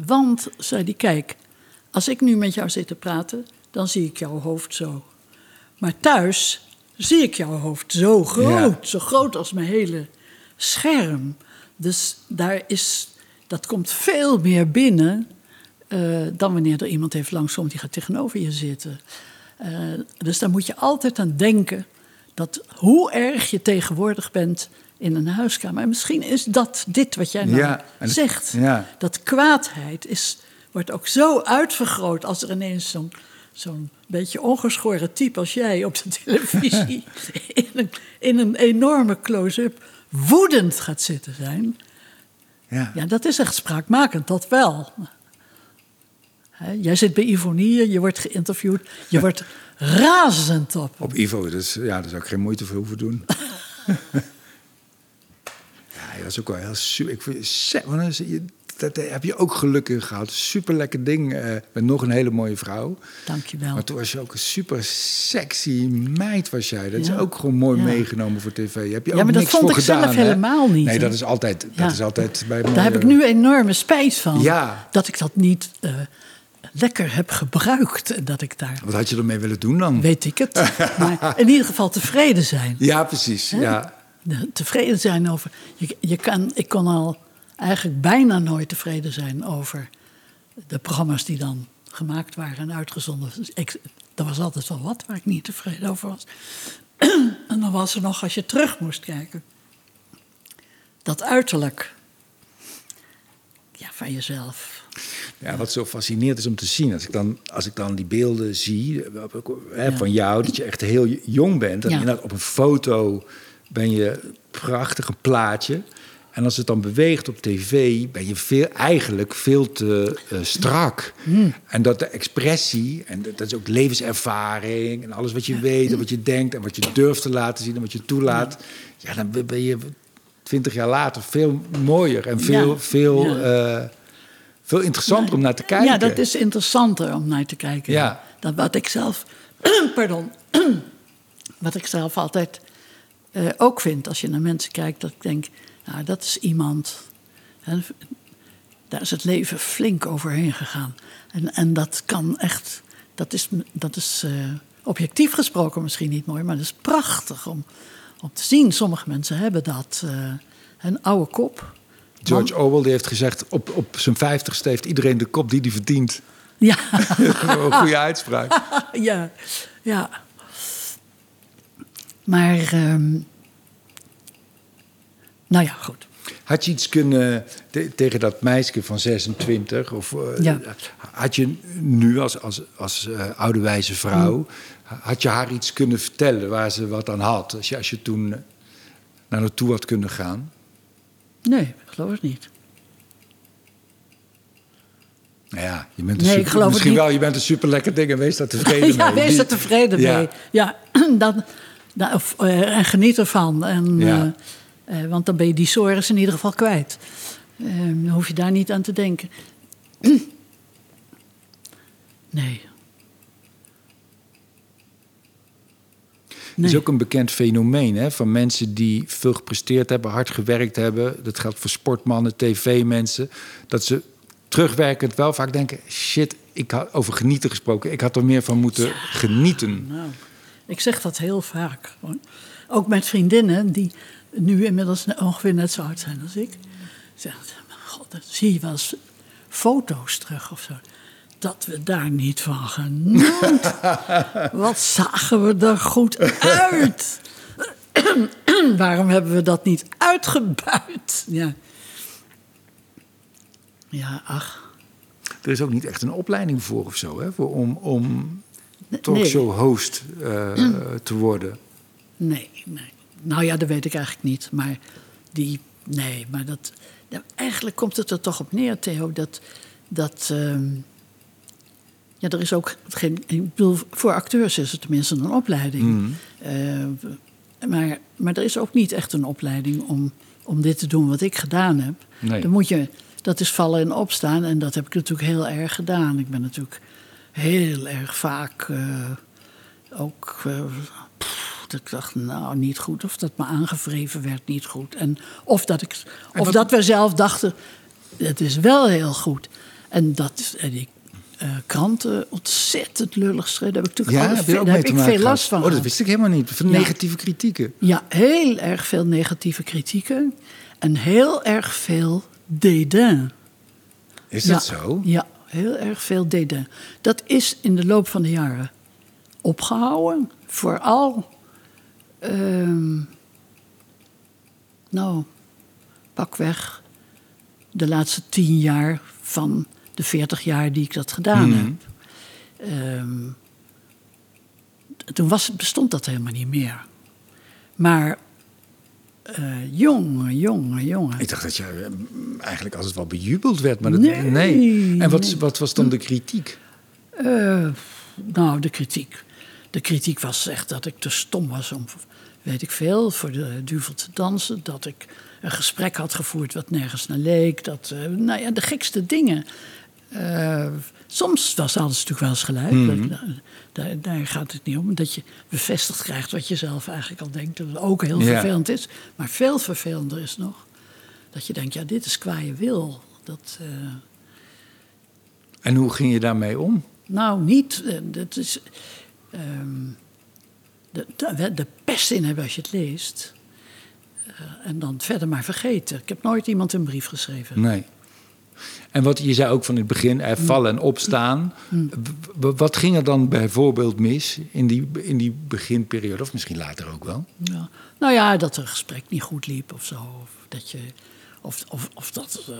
want, zei die, kijk, als ik nu met jou zit te praten, dan zie ik jouw hoofd zo. Maar thuis zie ik jouw hoofd zo groot, zo groot als mijn hele scherm. Dus daar is, dat komt veel meer binnen eh, dan wanneer er iemand heeft langskomt die gaat tegenover je zitten. Eh, dus daar moet je altijd aan denken dat hoe erg je tegenwoordig bent in een huiskamer. En misschien is dat dit wat jij nou Ja, zegt. ja. Dat kwaadheid is, wordt ook zo uitvergroot als er ineens zo'n zo'n beetje ongeschoren type als jij op de televisie in een, in een enorme close-up woedend gaat zitten zijn. Ja. Ja, dat is echt spraakmakend, dat wel. Jij zit bij Ivonie, je wordt geïnterviewd, je wordt razend op. Op Ivo, dus ja, daar zou ik geen moeite voor hoeven doen. ja, dat is ook wel heel super. Ik vind, je- dat heb je ook geluk in gehad. Super lekker ding. eh, met nog een hele mooie vrouw. Dankjewel. Maar toen was je ook een super sexy meid, was jij. Dat is ook gewoon mooi Ja. meegenomen voor tv. Heb je Ja, ook maar dat niks vond voor ik gedaan, zelf hè? helemaal niet, Nee, dat is altijd, dat is altijd bij Daar heb ik nu enorme spijt van. Ja. Dat ik dat niet eh, lekker heb gebruikt. En dat ik daar, Wat had je ermee willen doen dan? weet ik het. maar in ieder geval tevreden zijn. Ja, precies. Hè? Ja. De- Tevreden zijn over. Je, je kan, ik kon al eigenlijk bijna nooit tevreden zijn over de programma's die dan gemaakt waren en uitgezonden. Dus ik, er was altijd wel wat waar ik niet tevreden over was. en dan was er nog, als je terug moest kijken, dat uiterlijk ja, van jezelf. Ja, wat zo fascinerend is om te zien. Als ik dan, als ik dan die beelden zie hè, van jou, dat je echt heel jong bent. En Ja. inderdaad op een foto ben je prachtig een plaatje. En als het dan beweegt op tv, ben je veel, eigenlijk veel te eh, strak. Hmm. En dat de expressie, en dat is ook levenservaring... en alles wat je weet en wat je denkt... en wat je durft te laten zien en wat je toelaat... ja, dan ben je twintig jaar later veel mooier en veel, Ja. veel, Ja. eh, veel interessanter om naar te kijken. Ja, dat is interessanter om naar te kijken. Ja. Dat wat ik zelf, pardon, wat ik zelf altijd eh, ook vind als je naar mensen kijkt, dat ik denk, nou, dat is iemand, hè, daar is het leven flink overheen gegaan. En, en dat kan echt, dat is, dat is eh, objectief gesproken misschien niet mooi, maar dat is prachtig om, om te zien. Sommige mensen hebben dat, eh, een oude kop. George Orwell die heeft gezegd... op, op zijn vijftigste heeft iedereen de kop die hij verdient. Ja. een goede uitspraak. ja, ja. Maar ehm, Nou ja, goed. Had je iets kunnen te- tegen dat meisje van 26? Of eh, Ja. had je nu als, als, als eh, oude wijze vrouw... Mm. had je haar iets kunnen vertellen waar ze wat aan had? Als je, als je toen eh, naar naartoe had kunnen gaan? Nee, ik geloof het niet. Nou ja, je bent een Nee, super, misschien wel, je bent een superlekker ding en wees daar tevreden ja, mee. wees Die- er tevreden Ja. mee. Ja, dan, of, en geniet ervan. En, Ja. Eh, want dan ben je die sores in ieder geval kwijt. Eh, dan hoef je daar niet aan te denken. nee. Het is ook een bekend fenomeen hè, van mensen die veel gepresteerd hebben, hard gewerkt hebben. Dat geldt voor sportmannen, tv-mensen. Dat ze terugwerkend wel vaak denken: shit, ik had over genieten gesproken. Ik had er meer van moeten genieten. Nou, ik zeg dat heel vaak. Ook met vriendinnen die nu inmiddels ongeveer net zo oud zijn als ik. Zeggen, god, dan zie je wel eens foto's terug of zo. Dat we daar niet van genoten. Wat zagen we er goed uit. Waarom hebben we dat niet uitgebuit? Ja, ja ach. Er is ook niet echt een opleiding voor of zo, hè, voor, om, om talkshow-host eh, te worden. Nee, nee. Nou ja, dat weet ik eigenlijk niet. Maar die, nee, maar dat. eigenlijk komt het er toch op neer, Theo, dat. dat ehm, ja, er is ook geen. Ik bedoel, voor acteurs is het tenminste een opleiding. Eh, maar, maar er is ook niet echt een opleiding om, om dit te doen wat ik gedaan heb. Nee. Dan moet je. Dat is vallen en opstaan. En dat heb ik natuurlijk heel erg gedaan. Ik ben natuurlijk heel erg vaak eh, ook. Dat ik dacht, nou, niet goed. Of dat me aangevreven werd, niet goed. En of dat, ik, of wat- dat we zelf dachten, het is wel heel goed. En dat en die eh, kranten ontzettend lullig schreeuwen. Daar heb ik natuurlijk Ja, ook daar heb ik veel last van. Oh, dat wist ik helemaal niet. Van Ja. negatieve kritieken. Ja, heel erg veel negatieve kritieken. En heel erg veel dédain. Is ja, dat zo? Ja, heel erg veel dédain. Dat is in de loop van de jaren opgehouden. Vooral, ehm, nou, pakweg de laatste tien jaar van de veertig jaar die ik dat gedaan Mhm. heb. Ehm, toen was, bestond dat helemaal niet meer. Maar eh jongen, jongen, jongen. Ik dacht dat je eh, eigenlijk als het wel bejubeld werd, maar dat, Nee, En wat, nee. wat was dan de kritiek? Eh, nou, de kritiek. De kritiek was echt dat ik te stom was om, weet ik veel, voor de duvel te dansen. Dat ik een gesprek had gevoerd wat nergens naar leek. Dat, eh, nou ja, de gekste dingen. Eh, soms was alles natuurlijk wel eens gelijk. Dat- daar, daar gaat het niet om. Dat je bevestigd krijgt wat je zelf eigenlijk al denkt. Dat het ook heel vervelend is. Maar veel vervelender is nog dat je denkt, ja, dit is qua je wil. Dat... eh, En hoe ging je daarmee om? nou, niet. Dat is. ehm, de, de, de pest in hebben als je het leest. Eh, en dan verder maar vergeten. Ik heb nooit iemand een brief geschreven. Nee. En wat je zei ook van het begin, eh, vallen en opstaan. W- Wat ging er dan bijvoorbeeld mis in die, in die beginperiode? Of misschien later ook wel? Ja. Nou ja, dat er een gesprek niet goed liep of zo. Of dat je. Of, of, of dat. eh,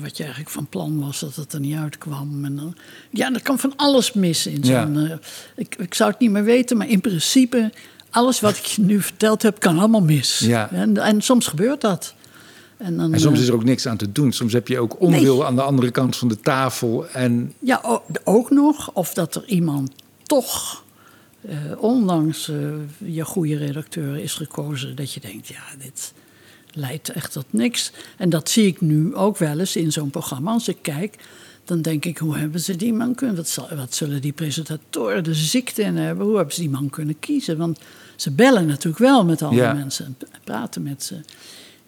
wat je eigenlijk van plan was, dat het er niet uitkwam. En dan, ja, er kan van alles mis in zo'n. Ja. eh, ik, ik zou het niet meer weten, maar in principe. Alles wat ik je nu verteld heb, kan allemaal mis. Ja. En, en soms gebeurt dat. En, dan, En soms eh, is er ook niks aan te doen. Soms heb je ook onwil aan de andere kant van de tafel. En Ja, ook nog. Of dat er iemand toch, eh, ondanks eh, je goede redacteur, is gekozen. Dat je denkt, ja, dit leidt echt tot niks. En dat zie ik nu ook wel eens in zo'n programma. Als ik kijk, dan denk ik, hoe hebben ze die man kunnen... Wat, wat zullen die presentatoren de ziekte in hebben? Hoe hebben ze die man kunnen kiezen? Want ze bellen natuurlijk wel met alle Ja. mensen en praten met ze.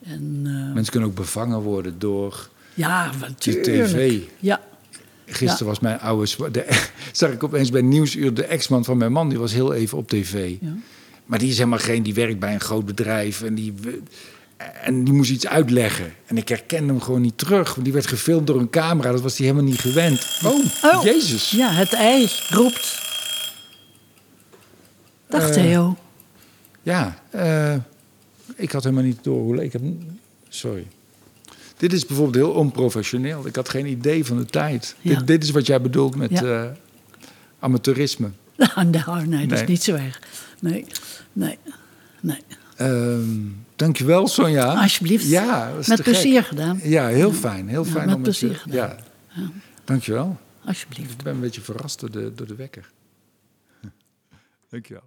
En eh, mensen kunnen ook bevangen worden door... ja, De tv. Ja, Gisteren Ja. was mijn oude... De, zag ik opeens bij Nieuwsuur de ex-man van mijn man. Die was heel even op tv. Ja. Maar die is helemaal geen... Die werkt bij een groot bedrijf. En die, en die moest iets uitleggen. En ik herkende hem gewoon niet terug. Want die werd gefilmd door een camera. Dat was hij helemaal niet gewend. Oh, Oh. jezus. Ja, het ei roept. Dag Eh, Theo. Ja, eh, Ik had helemaal niet door hoe... Ik heb, sorry. Dit is bijvoorbeeld heel onprofessioneel. Ik had geen idee van de tijd. Ja. Dit, dit is wat jij bedoelt met Ja. eh, amateurisme. Nou, nee, dat Nee. is niet zo erg. Nee, nee, nee. Ehm dankjewel, Sonja. Alsjeblieft. Ja, Met te gek. plezier gedaan. Ja, heel fijn. Heel Ja, fijn met om plezier gedaan. Ja. Dankjewel. Alsjeblieft. Ik ben een beetje verrast door de, door de wekker. Dankjewel.